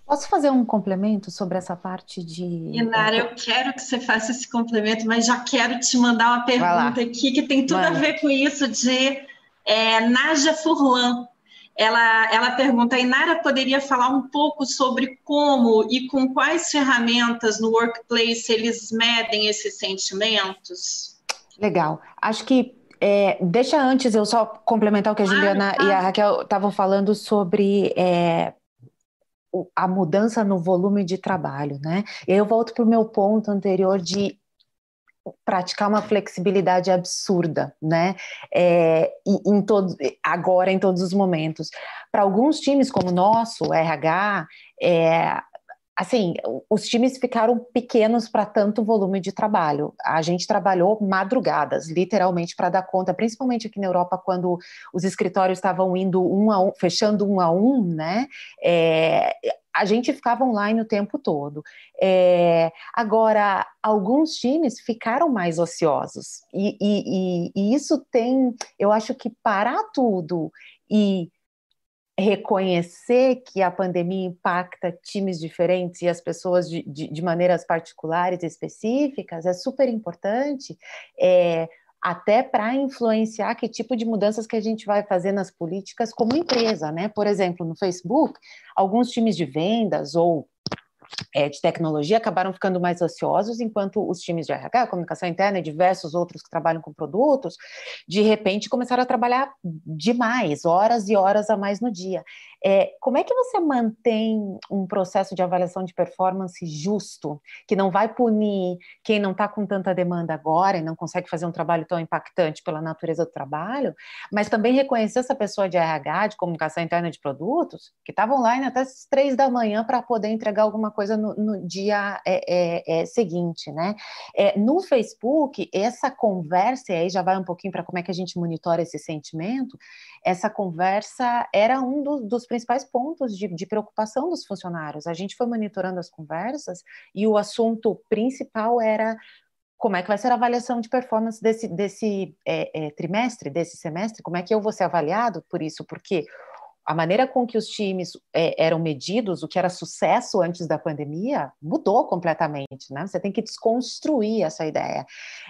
Posso fazer um complemento sobre essa parte de. Inara, eu quero que você faça esse complemento, mas já quero te mandar uma pergunta aqui que tem tudo Mano. a ver com isso de é, Naja Furlan. Ela, ela pergunta: a Inara poderia falar um pouco sobre como e com quais ferramentas no workplace eles medem esses sentimentos? Legal. Acho que é, deixa antes eu só complementar o que a Juliana e a Raquel estavam falando sobre é, a mudança no volume de trabalho, né? Eu volto para o meu ponto anterior de praticar uma flexibilidade absurda, né? É, em todo, agora em todos os momentos. Para alguns times como o nosso, o RH, é, assim, os times ficaram pequenos para tanto volume de trabalho. A gente trabalhou madrugadas, literalmente, para dar conta, principalmente aqui na Europa, quando os escritórios estavam indo um a um, fechando um a um, né? É, a gente ficava online o tempo todo. É, agora, alguns times ficaram mais ociosos, e, e, e, e isso tem, eu acho que parar tudo e reconhecer que a pandemia impacta times diferentes e as pessoas de, de, de maneiras particulares específicas é super importante, é, até para influenciar que tipo de mudanças que a gente vai fazer nas políticas como empresa, né? Por exemplo, no Facebook, alguns times de vendas ou é, de tecnologia acabaram ficando mais ociosos, enquanto os times de RH, comunicação interna e diversos outros que trabalham com produtos, de repente começaram a trabalhar demais, horas e horas a mais no dia. É, como é que você mantém um processo de avaliação de performance justo, que não vai punir quem não está com tanta demanda agora e não consegue fazer um trabalho tão impactante pela natureza do trabalho, mas também reconhecer essa pessoa de RH, de comunicação interna de produtos, que estava online até as três da manhã para poder entregar alguma coisa no, no dia é, é, é seguinte, né? É, no Facebook, essa conversa, e aí já vai um pouquinho para como é que a gente monitora esse sentimento, essa conversa era um do, dos principais pontos de, de, preocupação dos funcionários. A gente foi monitorando as conversas e o assunto principal era como é que vai ser a avaliação de performance desse, desse é, é, trimestre, desse semestre, como é que eu vou ser avaliado por isso, porque a maneira com que os times é, eram medidos, o que era sucesso antes da pandemia, mudou completamente, né? Você tem que desconstruir essa ideia.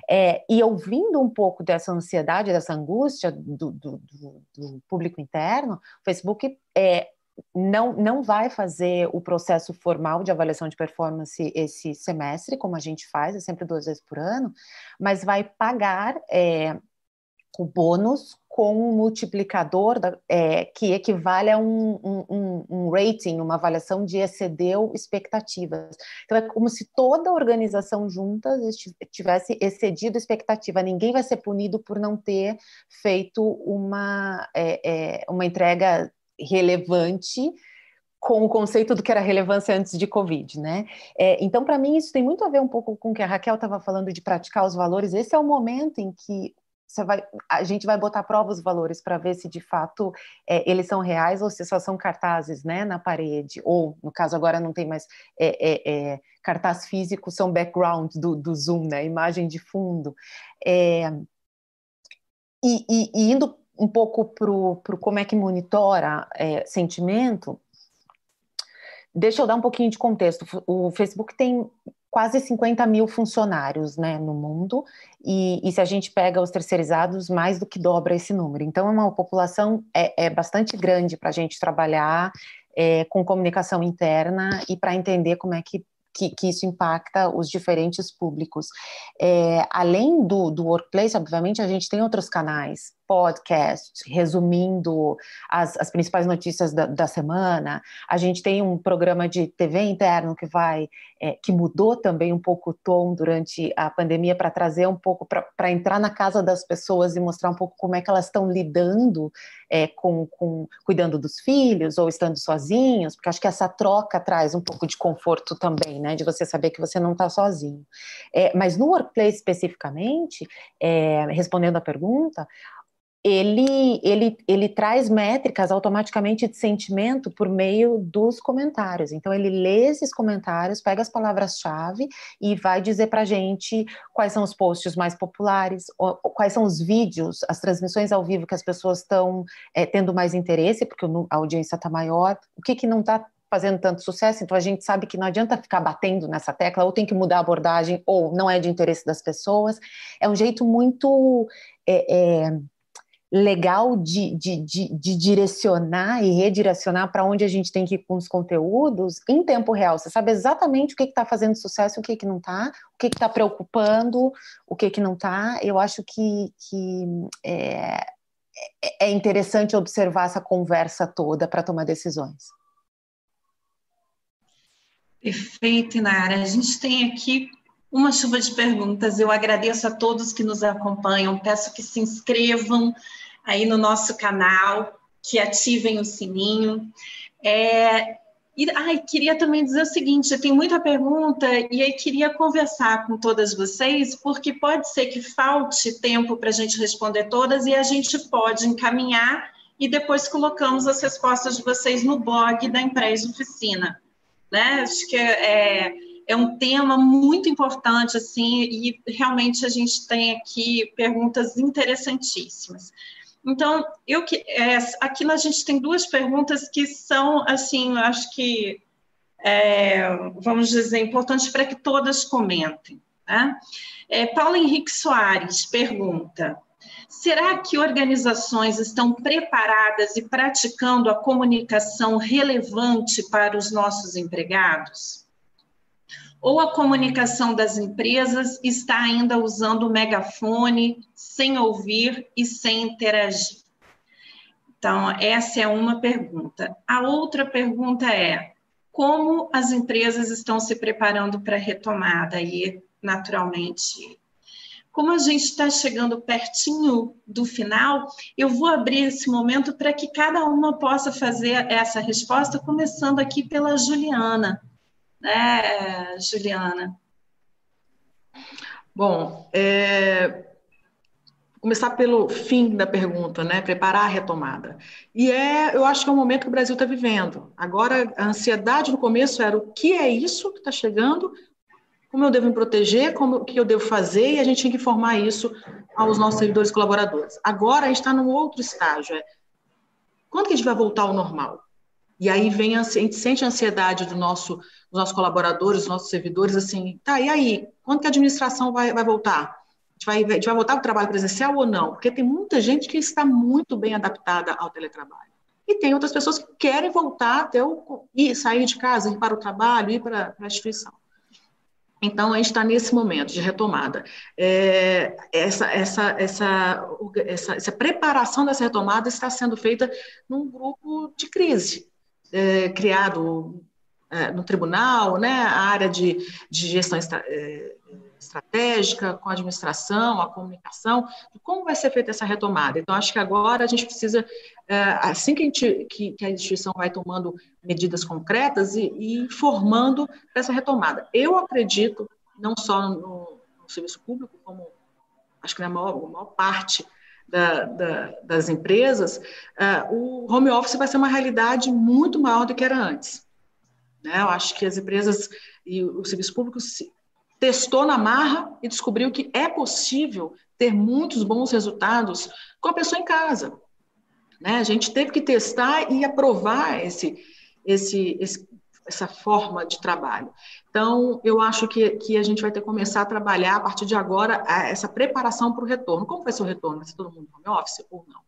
É, e ouvindo um pouco dessa ansiedade, dessa angústia do, do, do, do público interno, o Facebook é, não, não vai fazer o processo formal de avaliação de performance esse semestre, como a gente faz, é sempre duas vezes por ano, mas vai pagar é, o bônus com um multiplicador da, é, que equivale a um, um, um, rating, uma avaliação de excedeu expectativas. Então, é como se toda a organização junta tivesse excedido expectativa. Ninguém vai ser punido por não ter feito uma, é, é, uma entrega relevante com o conceito do que era relevância antes de Covid, né? É, então, para mim, isso tem muito a ver um pouco com o que a Raquel estava falando de praticar os valores. Esse é o momento em que você vai, a gente vai botar prova os valores para ver se de fato é, eles são reais ou se só são cartazes né, na parede, ou no caso agora não tem mais é, é, é cartaz físico, são background do, do Zoom, né, imagem de fundo. É, e, e, e, indo um pouco para como é que monitora é, sentimento, deixa eu dar um pouquinho de contexto. O Facebook tem quase 50 mil funcionários né, no mundo, e, e, se a gente pega os terceirizados, mais do que dobra esse número. Então, é uma população é, é bastante grande para a gente trabalhar é, com comunicação interna e para entender como é que que, que, isso impacta os diferentes públicos. É, além do, do workplace, obviamente, a gente tem outros canais podcast, resumindo as, as principais notícias da, da, semana. A gente tem um programa de TV interno que vai, é, que mudou também um pouco o tom durante a pandemia para trazer um pouco, para entrar na casa das pessoas e mostrar um pouco como é que elas estão lidando é, com, com cuidando dos filhos ou estando sozinhos, porque acho que essa troca traz um pouco de conforto também, né, de você saber que você não está sozinho. É, mas no workplace especificamente, é, respondendo a pergunta, ele, ele, ele traz métricas automaticamente de sentimento por meio dos comentários. Então, ele lê esses comentários, pega as palavras-chave e vai dizer para a gente quais são os posts mais populares, quais são os vídeos, as transmissões ao vivo que as pessoas estão é, tendo mais interesse, porque a audiência está maior, o que, que não está fazendo tanto sucesso, então a gente sabe que não adianta ficar batendo nessa tecla, ou tem que mudar a abordagem, ou não é de interesse das pessoas. É um jeito muito. É, é, legal de, de, de, de direcionar e redirecionar para onde a gente tem que ir com os conteúdos em tempo real. Você sabe exatamente o que está fazendo sucesso, o que, que não está, o que está preocupando, o que, que não está. Eu acho que, que é, é, é interessante observar essa conversa toda para tomar decisões. Perfeito, Inara. A gente tem aqui uma chuva de perguntas. Eu agradeço a todos que nos acompanham. Peço que se inscrevam aí no nosso canal, que ativem o sininho. É, e ai, queria também dizer o seguinte: tem muita pergunta e aí queria conversar com todas vocês, porque pode ser que falte tempo para a gente responder todas e a gente pode encaminhar e depois colocamos as respostas de vocês no blog da empresa oficina. Né? Acho que é, é um tema muito importante, assim, e realmente a gente tem aqui perguntas interessantíssimas. Então, eu que é, aqui a gente tem duas perguntas que são, assim, acho que, é, vamos dizer, importantes para que todas comentem. Né? É, Paulo Henrique Soares pergunta: será que organizações estão preparadas e praticando a comunicação relevante para os nossos empregados? Ou a comunicação das empresas está ainda usando o megafone, sem ouvir e sem interagir. Então, essa é uma pergunta. A outra pergunta é: como as empresas estão se preparando para a retomada? E, naturalmente, como a gente está chegando pertinho do final, eu vou abrir esse momento para que cada uma possa fazer essa resposta, começando aqui pela Juliana. Né, Juliana? Bom, é, começar pelo fim da pergunta, né? Preparar a retomada. E é, eu acho que é o momento que o Brasil está vivendo. Agora, a ansiedade no começo era o que é isso que está chegando, como eu devo me proteger, como o que eu devo fazer, e a gente tinha que informar isso aos nossos servidores colaboradores. Agora a gente está num outro estágio. É, quando que a gente vai voltar ao normal? E aí vem a, gente sente a ansiedade do nosso, dos nossos colaboradores, dos nossos servidores, assim, tá, e aí? Quando que a administração vai, vai voltar? A gente vai, a gente vai voltar para o trabalho presencial ou não? Porque tem muita gente que está muito bem adaptada ao teletrabalho. E tem outras pessoas que querem voltar até o, ir, sair de casa, ir para o trabalho, ir para a instituição. Então, a gente está nesse momento de retomada. É, essa, essa, essa, essa, essa, preparação dessa retomada está sendo feita num grupo de crise, é, criado é, no tribunal, né, a área de, de gestão é, estratégica, com a administração, a comunicação, como vai ser feita essa retomada. Então, acho que agora a gente precisa, é, assim que a, gente, que, que a instituição vai tomando medidas concretas e, e informando essa retomada. Eu acredito, não só no, no serviço público, como acho que na maior, maior parte da, da, das empresas, uh, o home office vai ser uma realidade muito maior do que era antes. Né? Eu acho que as empresas e o serviço público se, testou na marra e descobriu que é possível ter muitos bons resultados com a pessoa em casa. Né? A gente teve que testar e aprovar esse, esse, esse, essa forma de trabalho. Então, eu acho que, que a gente vai ter que começar a trabalhar a partir de agora essa preparação para o retorno. Como vai ser o retorno? Vai ser todo mundo home office ou não?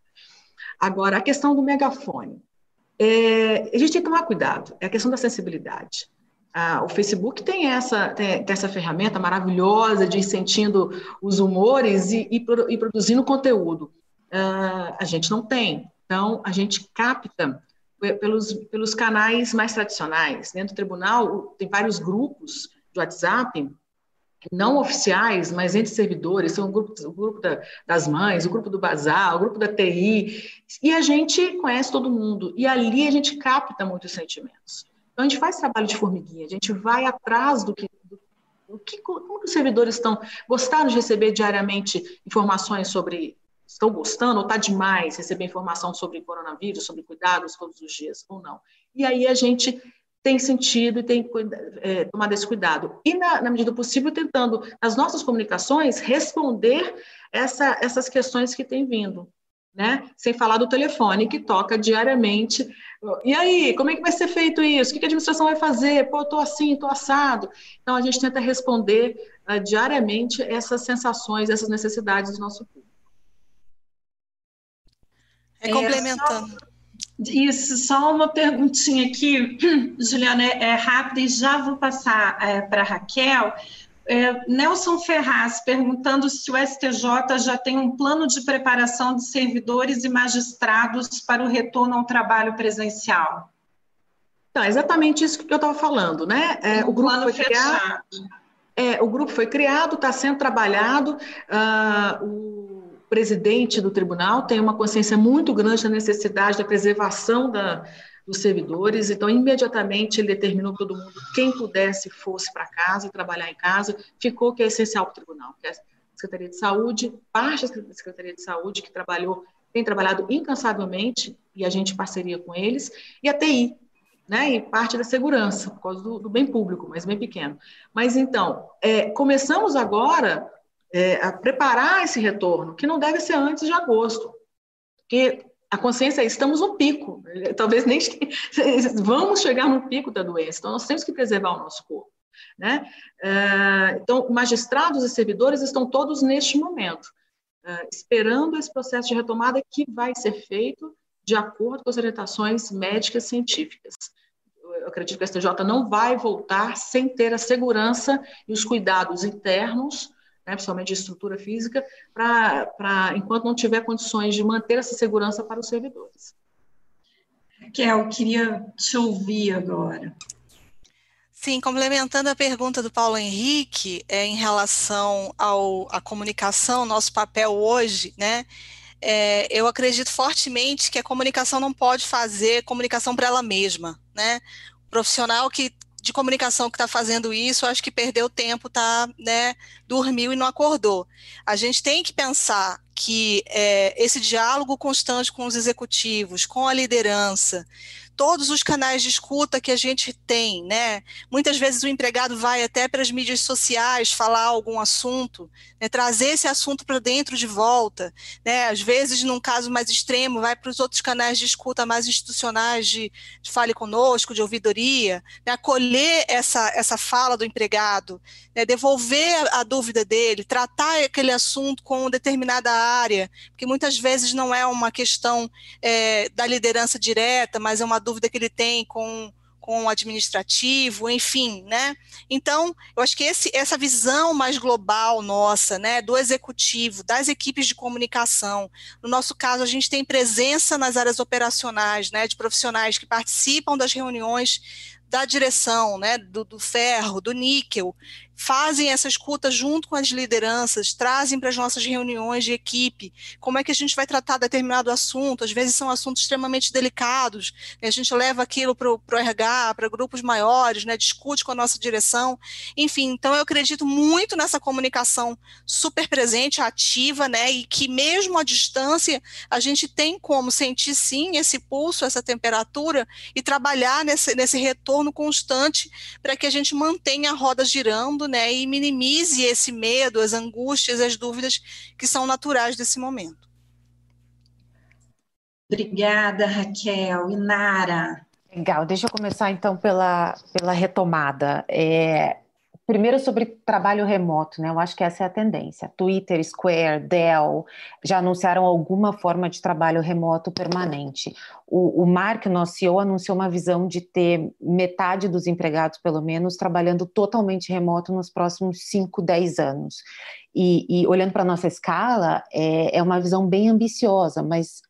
Agora, a questão do megafone. É, a gente tem que tomar cuidado, é a questão da sensibilidade. Ah, o Facebook tem essa, tem, tem, essa ferramenta maravilhosa de sentindo os humores e, e, e produzindo conteúdo. Ah, a gente não tem. Então, a gente capta pelos, pelos canais mais tradicionais. Dentro do tribunal, tem vários grupos de WhatsApp, não oficiais, mas entre servidores, são o grupo, o grupo da, das mães, o grupo do bazar, o grupo da TI, e a gente conhece todo mundo, e ali a gente capta muitos sentimentos. Então, a gente faz trabalho de formiguinha, a gente vai atrás do que. Do que como que os servidores estão. Gostaram de receber diariamente informações sobre. Estão gostando ou está demais receber informação sobre coronavírus, sobre cuidados todos os dias ou não? E aí a gente tem sentido e tem é, tomado esse cuidado. E, na, na, medida possível, tentando, nas nossas comunicações, responder essa, essas questões que têm vindo né? Sem falar do telefone que toca diariamente. E aí, como é que vai ser feito isso? O que a administração vai fazer? Pô, estou assim, estou assado. Então, a gente tenta responder uh, diariamente essas sensações, essas necessidades do nosso público. É, complementando. É, só, isso, só uma perguntinha aqui, [CLEARS THROAT] Juliana, é, é rápida e já vou passar é, para a Raquel. É, Nelson Ferraz perguntando se o STJ já tem um plano de preparação de servidores e magistrados para o retorno ao trabalho presencial. Então, exatamente isso que eu estava falando, né? É, o grupo foi criado. É, o grupo foi criado, está sendo trabalhado. Uh, o presidente do tribunal tem uma consciência muito grande da necessidade da preservação da, dos servidores, então imediatamente ele determinou todo mundo, quem pudesse fosse para casa, trabalhar em casa, ficou que é essencial para o tribunal, que é a Secretaria de Saúde, parte da Secretaria de Saúde que trabalhou, tem trabalhado incansavelmente, e a gente parceria com eles, e a TI, né, e parte da segurança, por causa do, do bem público, mas bem pequeno. Mas então, é, começamos agora é, a preparar esse retorno, que não deve ser antes de agosto, porque a consciência é, estamos no pico, [LAUGHS] talvez nem [LAUGHS] vamos chegar no pico da doença, então nós temos que preservar o nosso corpo. Né? Ah, então, magistrados e servidores estão todos neste momento, ah, esperando esse processo de retomada que vai ser feito de acordo com as orientações médicas científicas. Eu acredito que a STJ não vai voltar sem ter a segurança e os cuidados internos né, principalmente de estrutura física, para enquanto não tiver condições de manter essa segurança para os servidores. Raquel, queria te ouvir agora. Sim, complementando a pergunta do Paulo Henrique, é, em relação à comunicação, nosso papel hoje, né? É, eu acredito fortemente que a comunicação não pode fazer comunicação para ela mesma, né? O profissional que de comunicação que está fazendo isso, acho que perdeu tempo, tá, né, dormiu e não acordou. A gente tem que pensar que é, esse diálogo constante com os executivos, com a liderança, todos os canais de escuta que a gente tem, né? Muitas vezes o empregado vai até para as mídias sociais falar algum assunto, né? trazer esse assunto para dentro de volta, né? Às vezes, num caso mais extremo, vai para os outros canais de escuta mais institucionais de, de fale conosco, de ouvidoria, né? acolher essa, essa fala do empregado, né? devolver a, a dúvida dele, tratar aquele assunto com determinada área, porque muitas vezes não é uma questão é, da liderança direta, mas é uma dúvida que ele tem com, com o administrativo, enfim, né? Então, eu acho que esse, essa visão mais global nossa, né, do executivo, das equipes de comunicação, no nosso caso, a gente tem presença nas áreas operacionais, né, de profissionais que participam das reuniões da direção, né, do, do ferro, do níquel, fazem essa escuta junto com as lideranças, trazem para as nossas reuniões de equipe como é que a gente vai tratar determinado assunto. Às vezes são assuntos extremamente delicados, né? a gente leva aquilo para o RH, para grupos maiores, né? discute com a nossa direção. Enfim, então eu acredito muito nessa comunicação super presente, ativa, né? e que mesmo à distância a gente tem como sentir sim esse pulso, essa temperatura e trabalhar nesse, nesse retorno constante para que a gente mantenha a roda girando né, e minimize esse medo, as angústias, as dúvidas que são naturais desse momento. Obrigada, Raquel. E Nara? Legal, deixa eu começar então pela, pela retomada. É, Primeiro sobre trabalho remoto, né? Eu acho que essa é a tendência. Twitter, Square, Dell já anunciaram alguma forma de trabalho remoto permanente. O, o Mark, nosso CEO, anunciou uma visão de ter metade dos empregados, pelo menos, trabalhando totalmente remoto nos próximos 5, 10 anos. E, e olhando para a nossa escala, é, é uma visão bem ambiciosa, mas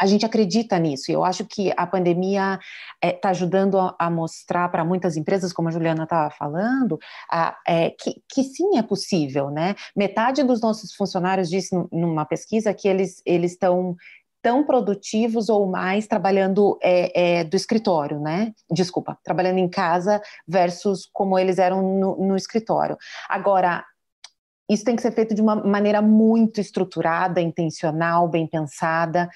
a gente acredita nisso. E eu acho que a pandemia está é, tá ajudando a, a mostrar para muitas empresas, como a Juliana estava falando, a, é, que, que, sim é possível, né? Metade dos nossos funcionários disse numa pesquisa que eles eles estão tão produtivos ou mais trabalhando é, é, do escritório, né? Desculpa, trabalhando em casa versus como eles eram no, no escritório. Agora, isso tem que ser feito de uma maneira muito estruturada, intencional, bem pensada.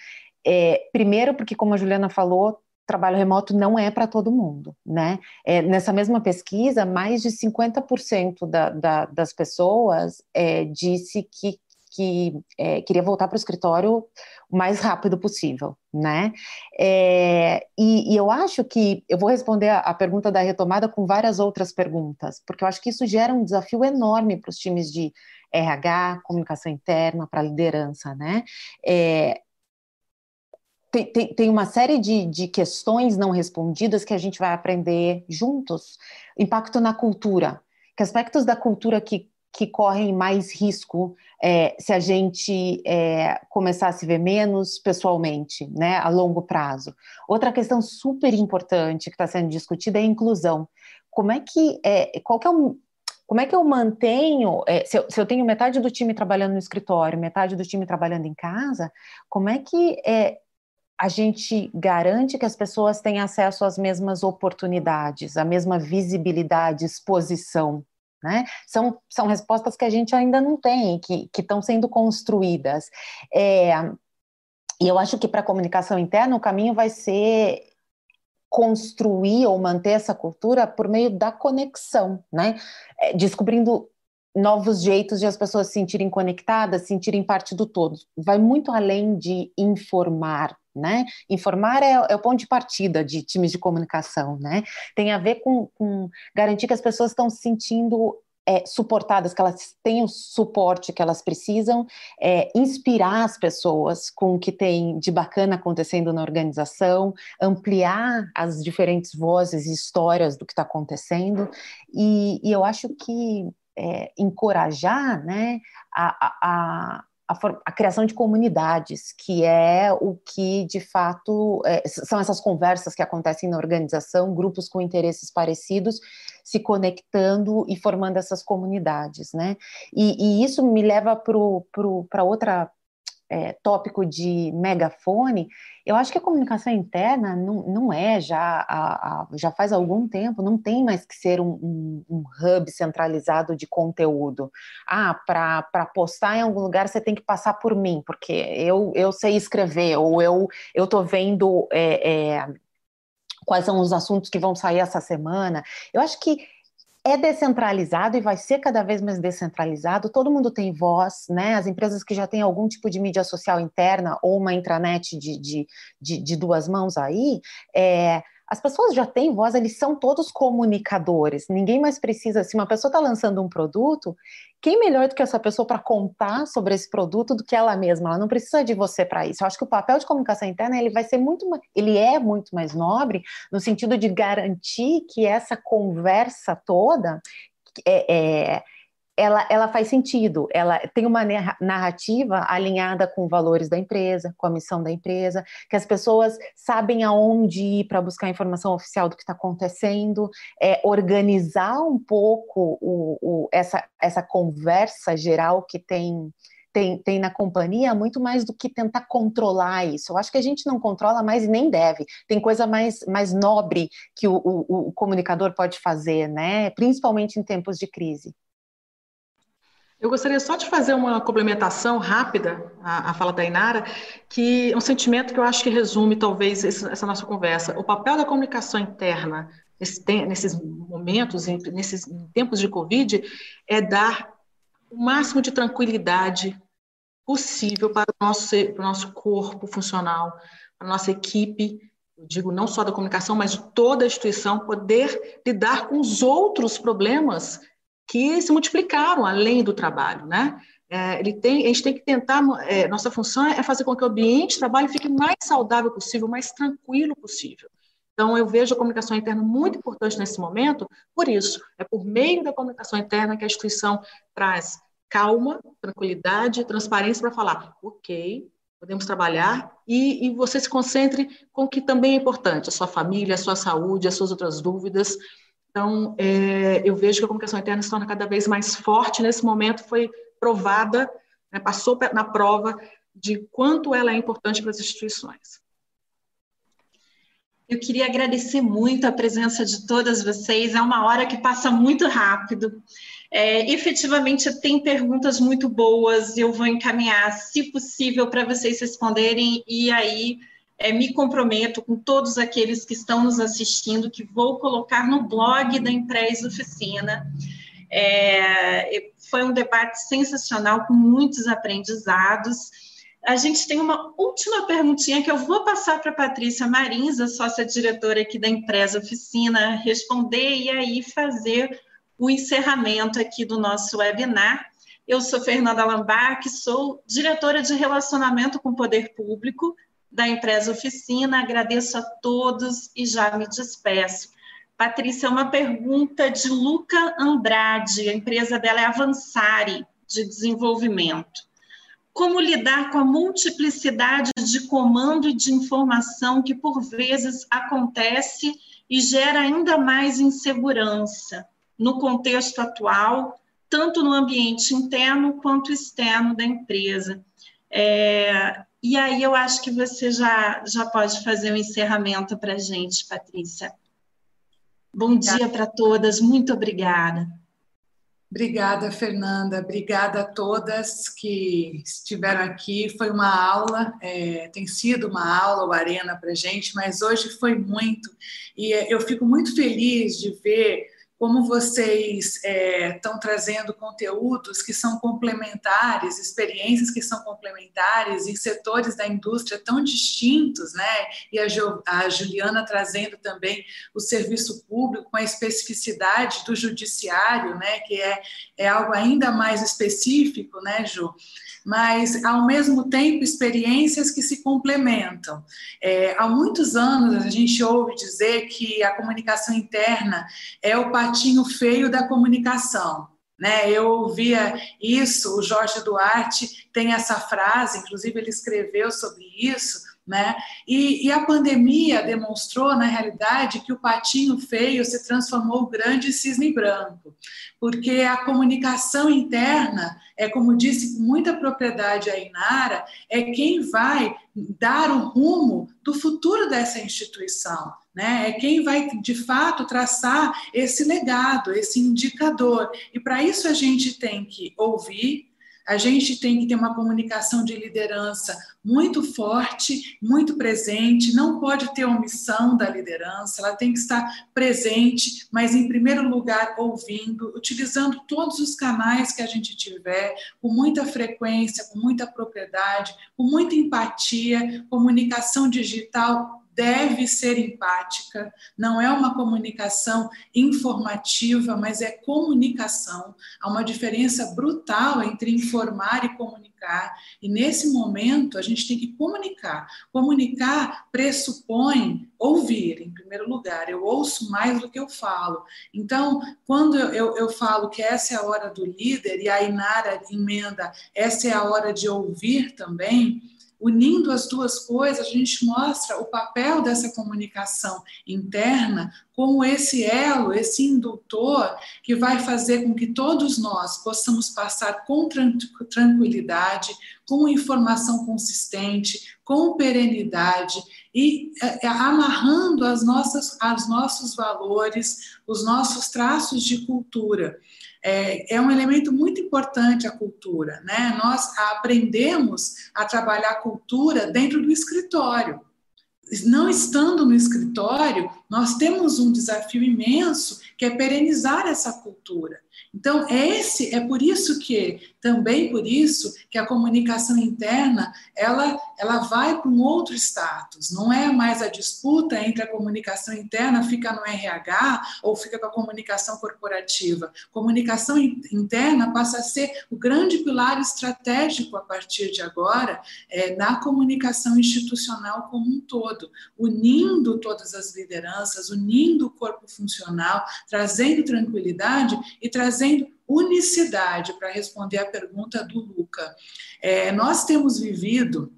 É, primeiro, porque, como a Juliana falou, trabalho remoto não é para todo mundo, né? É, nessa mesma pesquisa, mais de 50% da, da, das pessoas é, disse que, que é, queria voltar para o escritório o mais rápido possível, né? É, e, e, eu acho que eu vou responder a, a, pergunta da retomada com várias outras perguntas, porque eu acho que isso gera um desafio enorme para os times de RH, comunicação interna, para a liderança, né? É, tem, tem, tem, uma série de, de questões não respondidas que a gente vai aprender juntos. Impacto na cultura. Que aspectos da cultura que, que correm mais risco é, se a gente é, começar a se ver menos pessoalmente, né, a longo prazo. Outra questão super importante que está sendo discutida é a inclusão. Como é que é, qual que é o, como é que eu mantenho, é, se, eu, se, eu, tenho metade do time trabalhando no escritório, metade do time trabalhando em casa, como é que é, a gente garante que as pessoas têm acesso às mesmas oportunidades, à mesma visibilidade, exposição. Né? São, são respostas que a gente ainda não tem, que, estão sendo construídas. É, e eu acho que para a comunicação interna o caminho vai ser construir ou manter essa cultura por meio da conexão, né? É, descobrindo novos jeitos de as pessoas se sentirem conectadas, sentirem parte do todo. Vai muito além de informar, né? Informar é, é, o ponto de partida de times de comunicação, né? Tem a ver com, com garantir que as pessoas estão se sentindo é, suportadas, que elas têm o suporte que elas precisam, é, inspirar as pessoas com o que tem de bacana acontecendo na organização, ampliar as diferentes vozes e histórias do que está acontecendo, e, e, eu acho que é, encorajar né, a, a, a, criação de comunidades, que é o que de fato é, são essas conversas que acontecem na organização, grupos com interesses parecidos se conectando e formando essas comunidades, né? E, e isso me leva para outra é, tópico de megafone, eu acho que a comunicação interna não, não é já, a, a, já faz algum tempo, não tem mais que ser um, um, um hub centralizado de conteúdo. Ah, para postar em algum lugar você tem que passar por mim, porque eu, eu sei escrever, ou eu estou vendo é, é, quais são os assuntos que vão sair essa semana. Eu acho que é descentralizado e vai ser cada vez mais descentralizado. Todo mundo tem voz, né? As empresas que já têm algum tipo de mídia social interna ou uma intranet de, de, de, de duas mãos aí, é, as pessoas já têm voz, eles são todos comunicadores. Ninguém mais precisa, se uma pessoa está lançando um produto, quem melhor do que essa pessoa para contar sobre esse produto do que ela mesma? Ela não precisa de você para isso. Eu acho que o papel de comunicação interna ele vai ser muito, ele é muito mais nobre no sentido de garantir que essa conversa toda é, é ela, ela faz sentido, ela tem uma narrativa alinhada com valores da empresa, com a missão da empresa, que as pessoas sabem aonde ir para buscar informação oficial do que está acontecendo, é, organizar um pouco o, o, essa, essa conversa geral que tem, tem, tem na companhia, muito mais do que tentar controlar isso. Eu acho que a gente não controla mais e nem deve. Tem coisa mais, mais nobre que o, o, o comunicador pode fazer, né? principalmente em tempos de crise. Eu gostaria só de fazer uma complementação rápida à, à fala da Inara, que é um sentimento que eu acho que resume talvez essa nossa conversa. O papel da comunicação interna nesses momentos, nesses tempos de Covid, é dar o máximo de tranquilidade possível para o nosso, para o nosso corpo funcional, para a nossa equipe, eu digo não só da comunicação, mas de toda a instituição, poder lidar com os outros problemas que se multiplicaram além do trabalho, né? É, ele tem, a gente tem que tentar, é, nossa função é fazer com que o ambiente de trabalho fique mais saudável possível, mais tranquilo possível. Então, eu vejo a comunicação interna muito importante nesse momento, por isso, é por meio da comunicação interna que a instituição traz calma, tranquilidade, transparência para falar, ok, podemos trabalhar, e, e você se concentre com o que também é importante, a sua família, a sua saúde, as suas outras dúvidas, então, é, eu vejo que a comunicação interna se torna cada vez mais forte. Nesse momento, foi provada, né, passou na prova de quanto ela é importante para as instituições. Eu queria agradecer muito a presença de todas vocês. É uma hora que passa muito rápido. É, efetivamente, tem perguntas muito boas. Eu vou encaminhar, se possível, para vocês responderem. E aí, é, me comprometo com todos aqueles que estão nos assistindo, que vou colocar no blog da Empresa Oficina. É, foi um debate sensacional, com muitos aprendizados. A gente tem uma última perguntinha que eu vou passar para a Patrícia Marins, a sócia-diretora aqui da Empresa Oficina, responder e aí fazer o encerramento aqui do nosso webinar. Eu sou Fernanda Lambac, sou diretora de Relacionamento com o Poder Público da empresa Oficina. Agradeço a todos e já me despeço. Patrícia, uma pergunta de Luca Andrade, a empresa dela é Avançare, de desenvolvimento. Como lidar com a multiplicidade de comando e de informação que por vezes acontece e gera ainda mais insegurança no contexto atual, tanto no ambiente interno quanto externo da empresa? É, e aí eu acho que você já, já pode fazer o um encerramento para a gente, Patrícia. Bom dia para todas, muito obrigada. Obrigada, Fernanda. Obrigada a todas que estiveram aqui. Foi uma aula, é, tem sido uma aula, o Arena, para a gente, mas hoje foi muito. E é, eu fico muito feliz de ver como vocês estão é, trazendo conteúdos que são complementares, experiências que são complementares em setores da indústria tão distintos, né? E a, a Juliana trazendo também o serviço público com a especificidade do judiciário, né? Que é, é algo ainda mais específico, né, Ju? Mas ao mesmo tempo experiências que se complementam. É, há muitos anos a gente ouve dizer que a comunicação interna é o patinho feio da comunicação. Né? Eu ouvia isso, o Jorge Duarte tem essa frase, inclusive ele escreveu sobre isso, né? E, e, a pandemia demonstrou, na realidade, que o patinho feio se transformou o grande cisne branco, porque a comunicação interna, é como disse com muita propriedade a Inara, é quem vai dar o rumo do futuro dessa instituição. Né? É quem vai de fato traçar esse legado, esse indicador. E para isso a gente tem que ouvir, a gente tem que ter uma comunicação de liderança muito forte, muito presente, não pode ter omissão da liderança, ela tem que estar presente, mas em primeiro lugar ouvindo, utilizando todos os canais que a gente tiver, com muita frequência, com muita propriedade, com muita empatia, comunicação digital deve ser empática, não é uma comunicação informativa, mas é comunicação. Há uma diferença brutal entre informar e comunicar, e nesse momento a gente tem que comunicar. Comunicar pressupõe ouvir, em primeiro lugar. Eu ouço mais do que eu falo. Então, quando eu, eu, falo que essa é a hora do líder, e a Inara emenda, essa é a hora de ouvir também unindo as duas coisas, a gente mostra o papel dessa comunicação interna como esse elo, esse indutor que vai fazer com que todos nós possamos passar com tranquilidade, com informação consistente, com perenidade e é, é, amarrando as nossas, os nossos valores, os nossos traços de cultura é, é um elemento muito importante a cultura. Né? Nós aprendemos a trabalhar cultura dentro do escritório. Não estando no escritório, nós temos um desafio imenso que é perenizar essa cultura. Então, esse é por isso que, também por isso, que a comunicação interna, ela, ela vai para um outro status. Não é mais a disputa entre a comunicação interna fica no RH ou fica com a comunicação corporativa. Comunicação interna passa a ser o grande pilar estratégico a partir de agora é, na comunicação institucional como um todo, unindo todas as lideranças, unindo o corpo funcional, trazendo tranquilidade e trazendo unicidade para responder à pergunta do Luca. É, nós temos vivido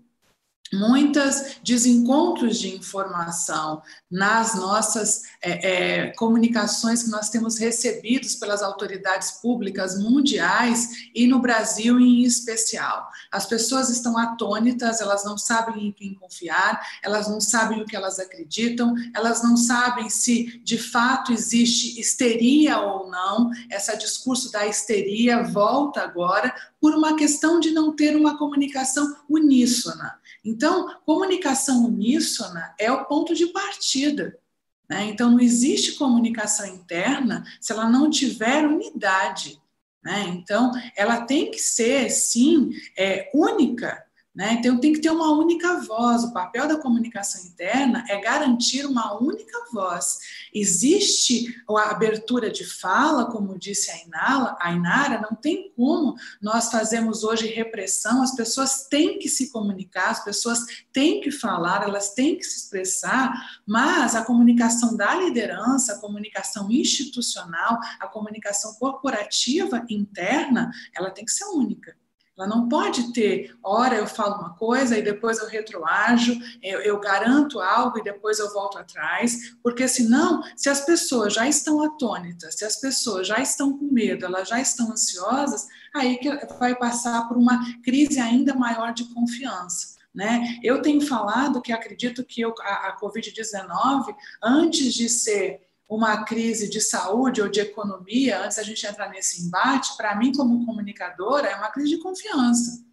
muitas desencontros de informação nas nossas é, é, comunicações que nós temos recebidos pelas autoridades públicas mundiais e no Brasil em especial. As pessoas estão atônitas, elas não sabem em quem confiar, elas não sabem o que elas acreditam, elas não sabem se de fato existe histeria ou não. Esse discurso da histeria volta agora por uma questão de não ter uma comunicação uníssona. Então, comunicação uníssona é o ponto de partida. Né? Então, não existe comunicação interna se ela não tiver unidade. Né? Então, ela tem que ser, sim, é, única né? Então, tem que ter uma única voz. O papel da comunicação interna é garantir uma única voz. Existe a abertura de fala, como disse a, Inala, a Inara, não tem como nós fazemos hoje repressão. As pessoas têm que se comunicar, as pessoas têm que falar, elas têm que se expressar, mas a comunicação da liderança, a comunicação institucional, a comunicação corporativa interna, ela tem que ser única. Ela não pode ter, hora eu falo uma coisa e depois eu retroajo, eu, eu, garanto algo e depois eu volto atrás, porque senão, se as pessoas já estão atônitas, se as pessoas já estão com medo, elas já estão ansiosas, aí que vai passar por uma crise ainda maior de confiança. Né? Eu tenho falado que acredito que eu, a, a Covid-19, antes de ser uma crise de saúde ou de economia, antes da gente entrar nesse embate, para mim, como comunicadora, é uma crise de confiança.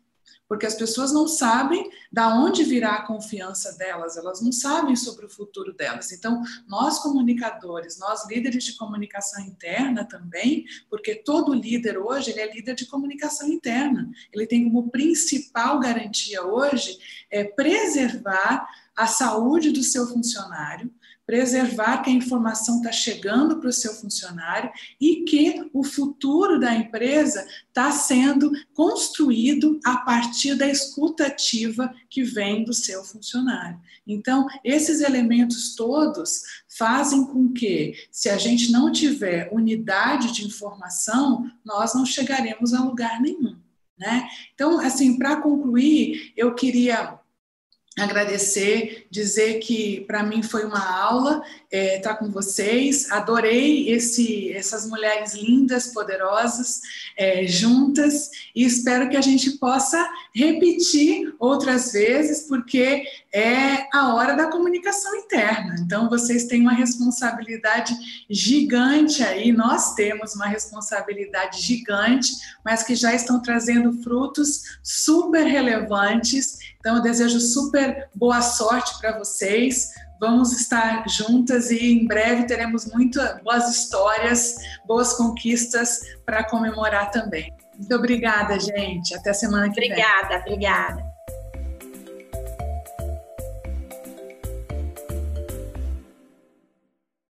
Porque as pessoas não sabem da onde virá a confiança delas, elas não sabem sobre o futuro delas. Então, nós comunicadores, nós líderes de comunicação interna também, porque todo líder hoje ele é líder de comunicação interna. Ele tem como principal garantia hoje é preservar a saúde do seu funcionário, preservar que a informação está chegando para o seu funcionário e que o futuro da empresa está sendo construído a partir da escutativa que vem do seu funcionário. Então, esses elementos todos fazem com que, se a gente não tiver unidade de informação, nós não chegaremos a lugar nenhum. Né? Então, assim, para concluir, eu queria agradecer, dizer que para mim foi uma aula estar é, tá com vocês. Adorei esse, essas mulheres lindas, poderosas, é, juntas, e espero que a gente possa repetir outras vezes, porque é a hora da comunicação interna. Então, vocês têm uma responsabilidade gigante aí, nós temos uma responsabilidade gigante, mas que já estão trazendo frutos super relevantes. Então, eu desejo super boa sorte para vocês Vamos estar juntas e em breve teremos muitas boas histórias, boas conquistas para comemorar também. Muito obrigada, gente. Até semana que obrigada, vem. Obrigada, obrigada.